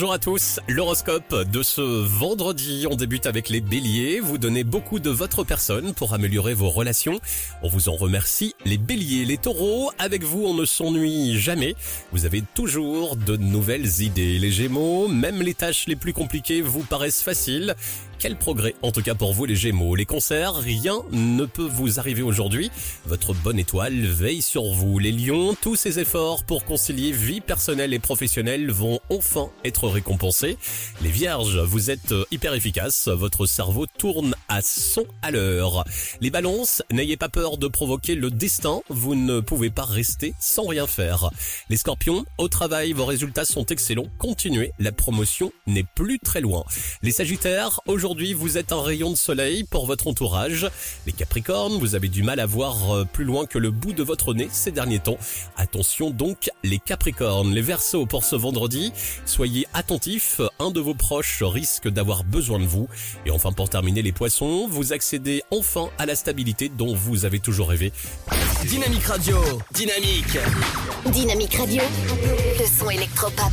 Bonjour à tous, l'horoscope de ce vendredi, on débute avec les béliers, vous donnez beaucoup de votre personne pour améliorer vos relations, on vous en remercie. Les béliers, les taureaux, avec vous on ne s'ennuie jamais, vous avez toujours de nouvelles idées. Les gémeaux, même les tâches les plus compliquées vous paraissent faciles. Quel progrès en tout cas pour vous les gémeaux. Les concerts, rien ne peut vous arriver aujourd'hui. Votre bonne étoile veille sur vous. Les lions, tous ces efforts pour concilier vie personnelle et professionnelle vont enfin être récompensés. Les vierges, vous êtes hyper efficaces. Votre cerveau tourne à 100 à l'heure. Les balances, n'ayez pas peur de provoquer le destin. Vous ne pouvez pas rester sans rien faire. Les scorpions, au travail, vos résultats sont excellents. Continuez. La promotion n'est plus très loin. Les sagittaires, aujourd'hui, Aujourd'hui, vous êtes un rayon de soleil pour votre entourage. Les Capricornes, vous avez du mal à voir euh, plus loin que le bout de votre nez ces derniers temps. Attention donc, les Capricornes, les Verseaux pour ce vendredi, soyez attentifs, un de vos proches risque d'avoir besoin de vous. Et enfin, pour terminer, les Poissons, vous accédez enfin à la stabilité dont vous avez toujours rêvé. Dynamique Radio, dynamique. Dynamique Radio, le son électropop.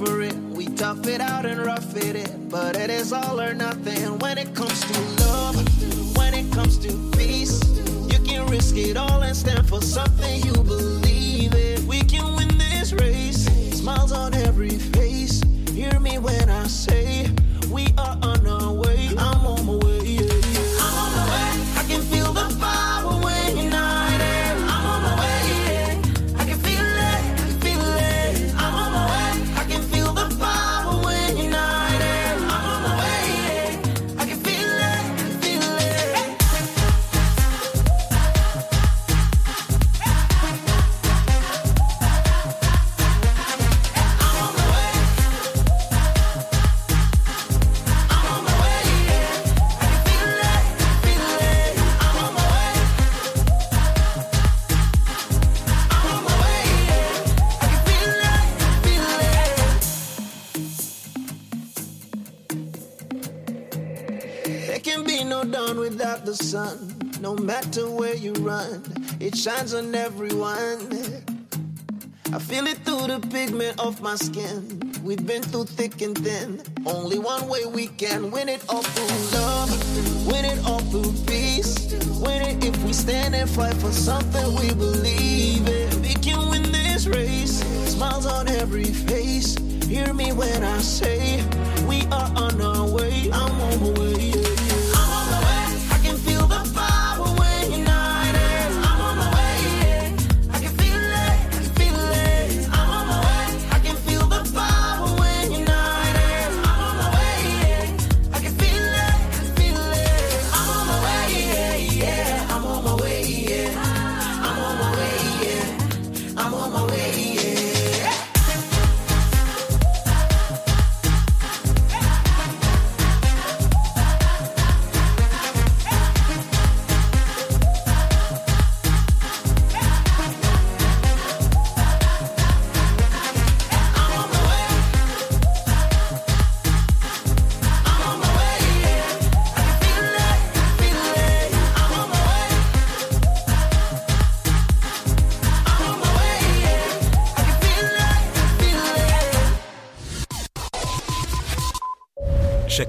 for it. We tough it out and rough it in, but it is all or nothing.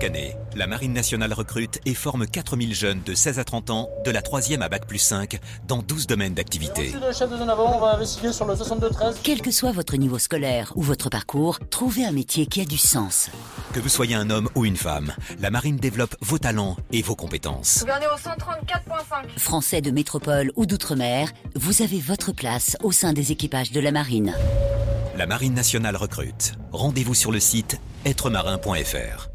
Chaque année, la Marine nationale recrute et forme 4000 jeunes de 16 à 30 ans, de la 3e à Bac plus 5, dans 12 domaines d'activité. Ici le chef de zone avant, on va investiguer sur le 62-13. Quel que soit votre niveau scolaire ou votre parcours, trouvez un métier qui a du sens. Que vous soyez un homme ou une femme, la Marine développe vos talents et vos compétences. Gouverneur au 134.5. Français de métropole ou d'outre-mer, vous avez votre place au sein des équipages de la marine. La Marine nationale recrute. Rendez-vous sur le site êtremarin.fr.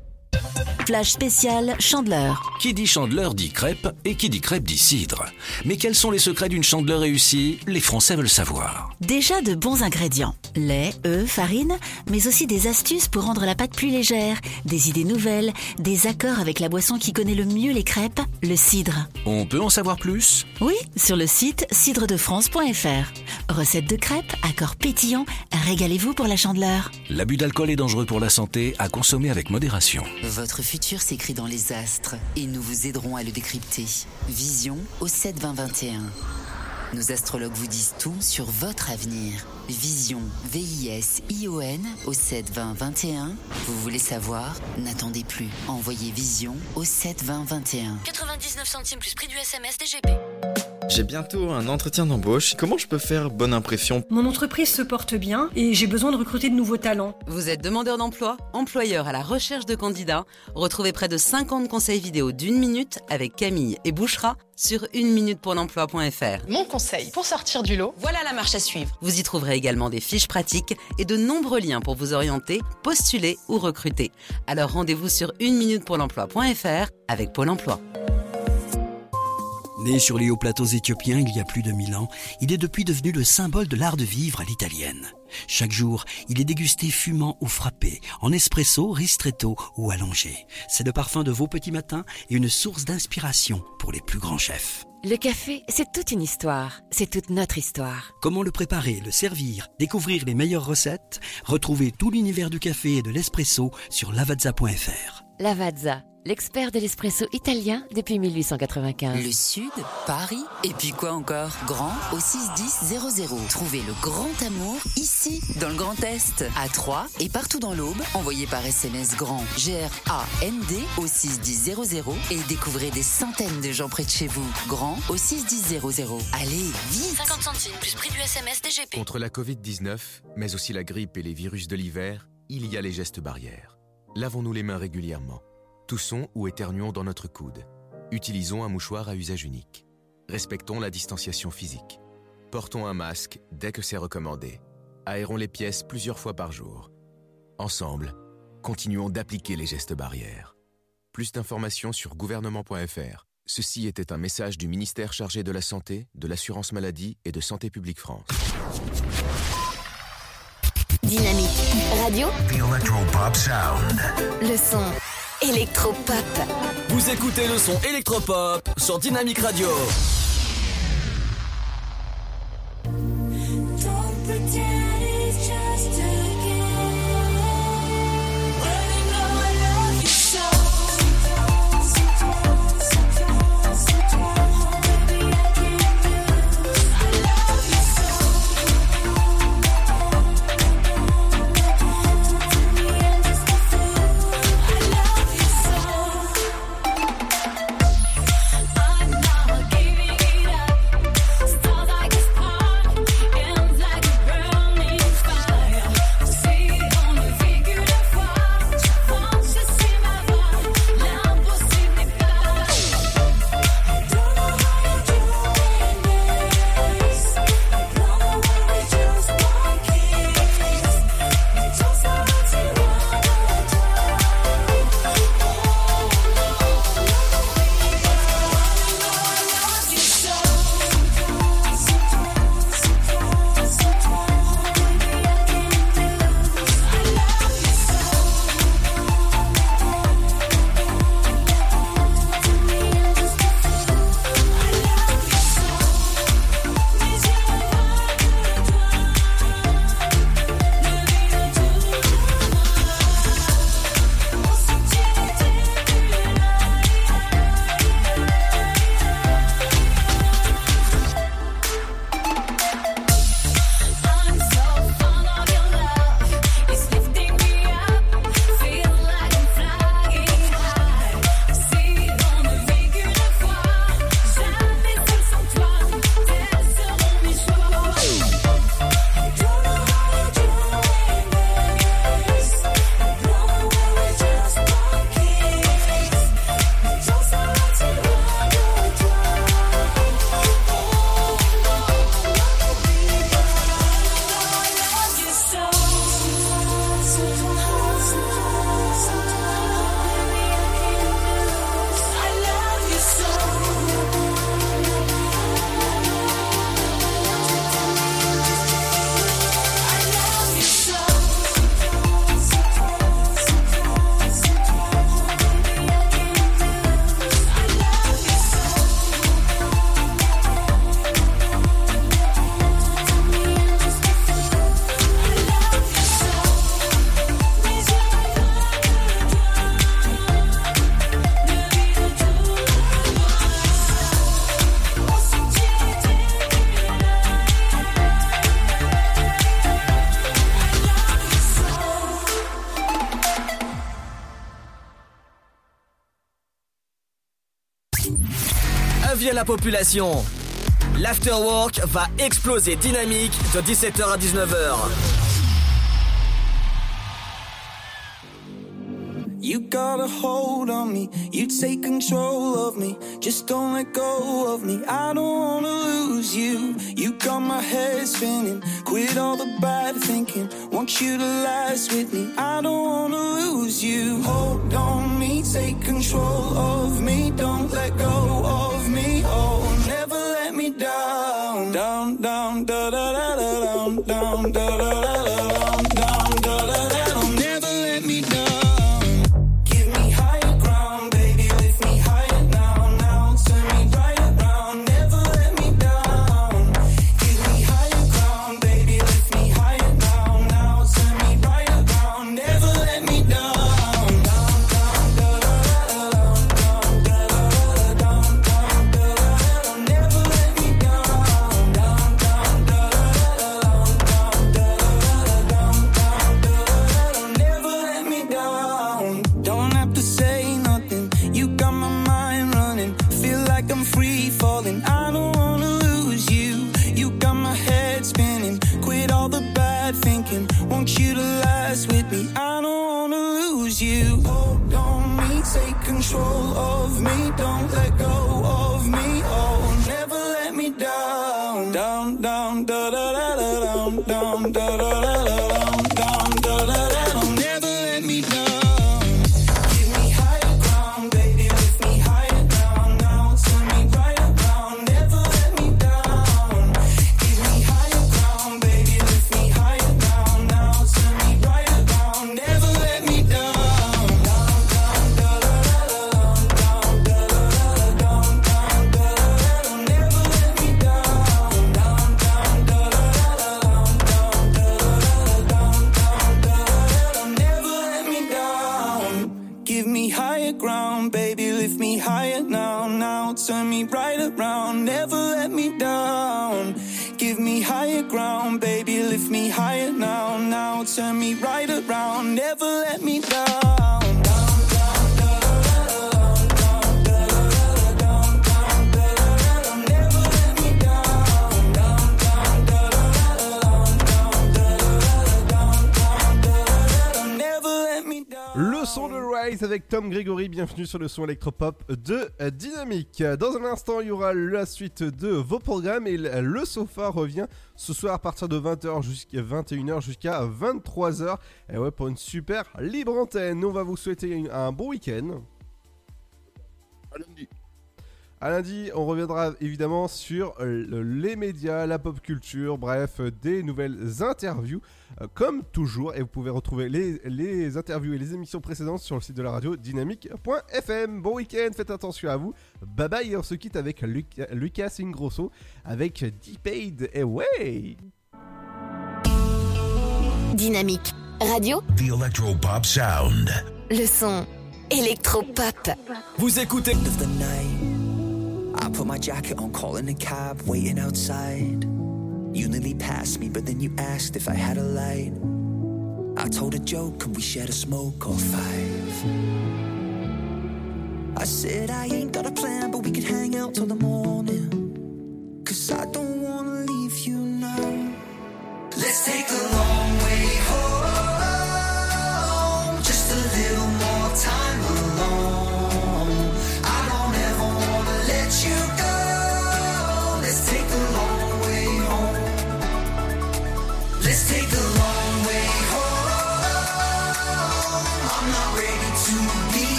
Flash spécial Chandeleur. Qui dit chandeleur dit crêpe et qui dit crêpe dit cidre. Mais quels sont les secrets d'une chandeleur réussie? Les Français veulent savoir. Déjà de bons ingrédients. Lait, œufs, farine, mais aussi des astuces pour rendre la pâte plus légère, des idées nouvelles, des accords avec la boisson qui connaît le mieux les crêpes, le cidre. On peut en savoir plus? Oui, sur le site cidredefrance.fr. Recette de crêpes, accords pétillants, régalez-vous pour la chandeleur. L'abus d'alcool est dangereux pour la santé, à consommer avec modération. Votre futur s'écrit dans les astres et nous vous aiderons à le décrypter. Vision au 7 20 21. Nos astrologues vous disent tout sur votre avenir. Vision, V-I-S-I-O-N au 7 20 21. Vous voulez savoir? N'attendez plus. Envoyez Vision au 7 20 21. 99 centimes plus prix du SMS DGP. J'ai bientôt un entretien d'embauche. Comment je peux faire bonne impression? Mon entreprise se porte bien et j'ai besoin de recruter de nouveaux talents. Vous êtes demandeur d'emploi, employeur à la recherche de candidats? Retrouvez près de 50 conseils vidéo d'une minute avec Camille et Bouchera sur une minute pour l'emploi.fr. Mon conseil pour sortir du lot, voilà la marche à suivre. Vous y trouverez également des fiches pratiques et de nombreux liens pour vous orienter, postuler ou recruter. Alors rendez-vous sur une minute pour l'emploi.fr avec Pôle emploi. Né sur les hauts plateaux éthiopiens il y a plus de mille ans, il est depuis devenu le symbole de l'art de vivre à l'italienne. Chaque jour, il est dégusté fumant ou frappé, en espresso, ristretto ou allongé. C'est le parfum de vos petits matins et une source d'inspiration pour les plus grands chefs. Le café, c'est toute une histoire. C'est toute notre histoire. Comment le préparer, le servir, découvrir les meilleures recettes? Retrouvez tout l'univers du café et de l'espresso sur lavazza.fr. Lavazza, l'expert de l'espresso italien depuis 1895. Le Sud, Paris, et puis quoi encore? Grand au 61000. Trouvez le grand amour ici, dans le Grand Est, à Troyes et partout dans l'Aube. Envoyez par SMS grand G-R-A-N-D au 61000 et découvrez des centaines de gens près de chez vous. Grand au 61000. Allez, vite 50 centimes plus prix du SMS DGP. Contre la Covid-19, mais aussi la grippe et les virus de l'hiver, il y a les gestes barrières. Lavons-nous les mains régulièrement. Toussons ou éternuons dans notre coude. Utilisons un mouchoir à usage unique. Respectons la distanciation physique. Portons un masque dès que c'est recommandé. Aérons les pièces plusieurs fois par jour. Ensemble, continuons d'appliquer les gestes barrières. Plus d'informations sur gouvernement.fr. Ceci était un message du ministère chargé de la Santé, de l'Assurance Maladie et de Santé Publique France. Dynamique radio, The Electropop Sound. le son électropop. Vous écoutez le son électropop sur Dynamique Radio. Population. L'afterwork va exploser dynamique de 17h à 19h. You got a hold on me, you take control of me. Just don't let go of me. I don't wanna lose you. You got my head spinning. Quit all the bad thinking. Want you to last with me. I don't wanna lose you. Hold on me, take control of me. Don't let go down, da da da Sur le son électropop de euh, Dynamique. Dans un instant, il y aura la suite de vos programmes et le sofa revient ce soir à partir de 20h jusqu'à 21h jusqu'à 23h. Et ouais, pour une super libre antenne. On va vous souhaiter un bon week-end. À lundi. À lundi, on reviendra évidemment sur euh, le- les médias, la pop culture, bref, euh, des nouvelles interviews, euh, comme toujours. Et vous pouvez retrouver les, les interviews et les émissions précédentes sur le site de la radio dynamique.fm. Bon week-end, faites attention à vous. Bye bye, et on se quitte avec Luc- Lucas Ingrosso avec D-Paid. Et ouais! Dynamique. Radio, The Electropop Sound. le son électropop. Vous écoutez of the night. I put my jacket on, calling a cab, waiting outside. You nearly passed me, but then you asked if I had a light. I told a joke, could we share a smoke or five? I said I ain't got a plan, but we could hang out till the morning. Cause I don't wanna leave you now. Let's take the long way home. Just a little more time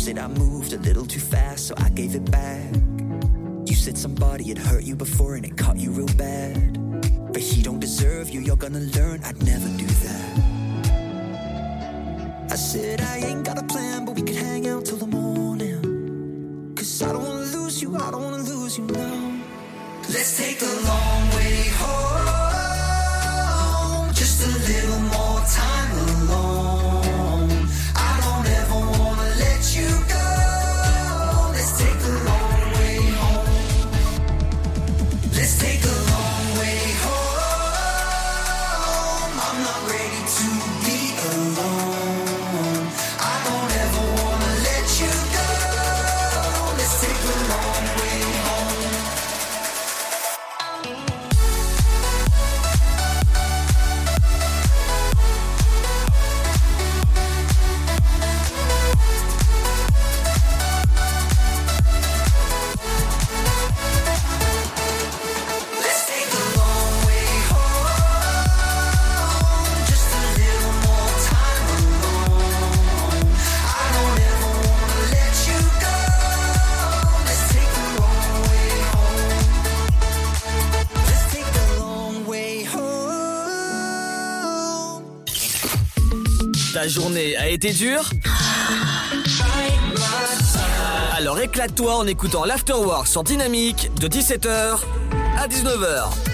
said I moved a little too fast, so I gave it back. You said somebody had hurt you before and it caught you real bad. But he don't deserve you, you're gonna learn I'd never do that. I said I ain't got a plan, but we could hang out till the morning. Cause I don't wanna lose you, I don't wanna lose you now. Let's take the long way home. été dur Alors éclate-toi en écoutant l'Afterwork sur Dynamique de 17h à 19h.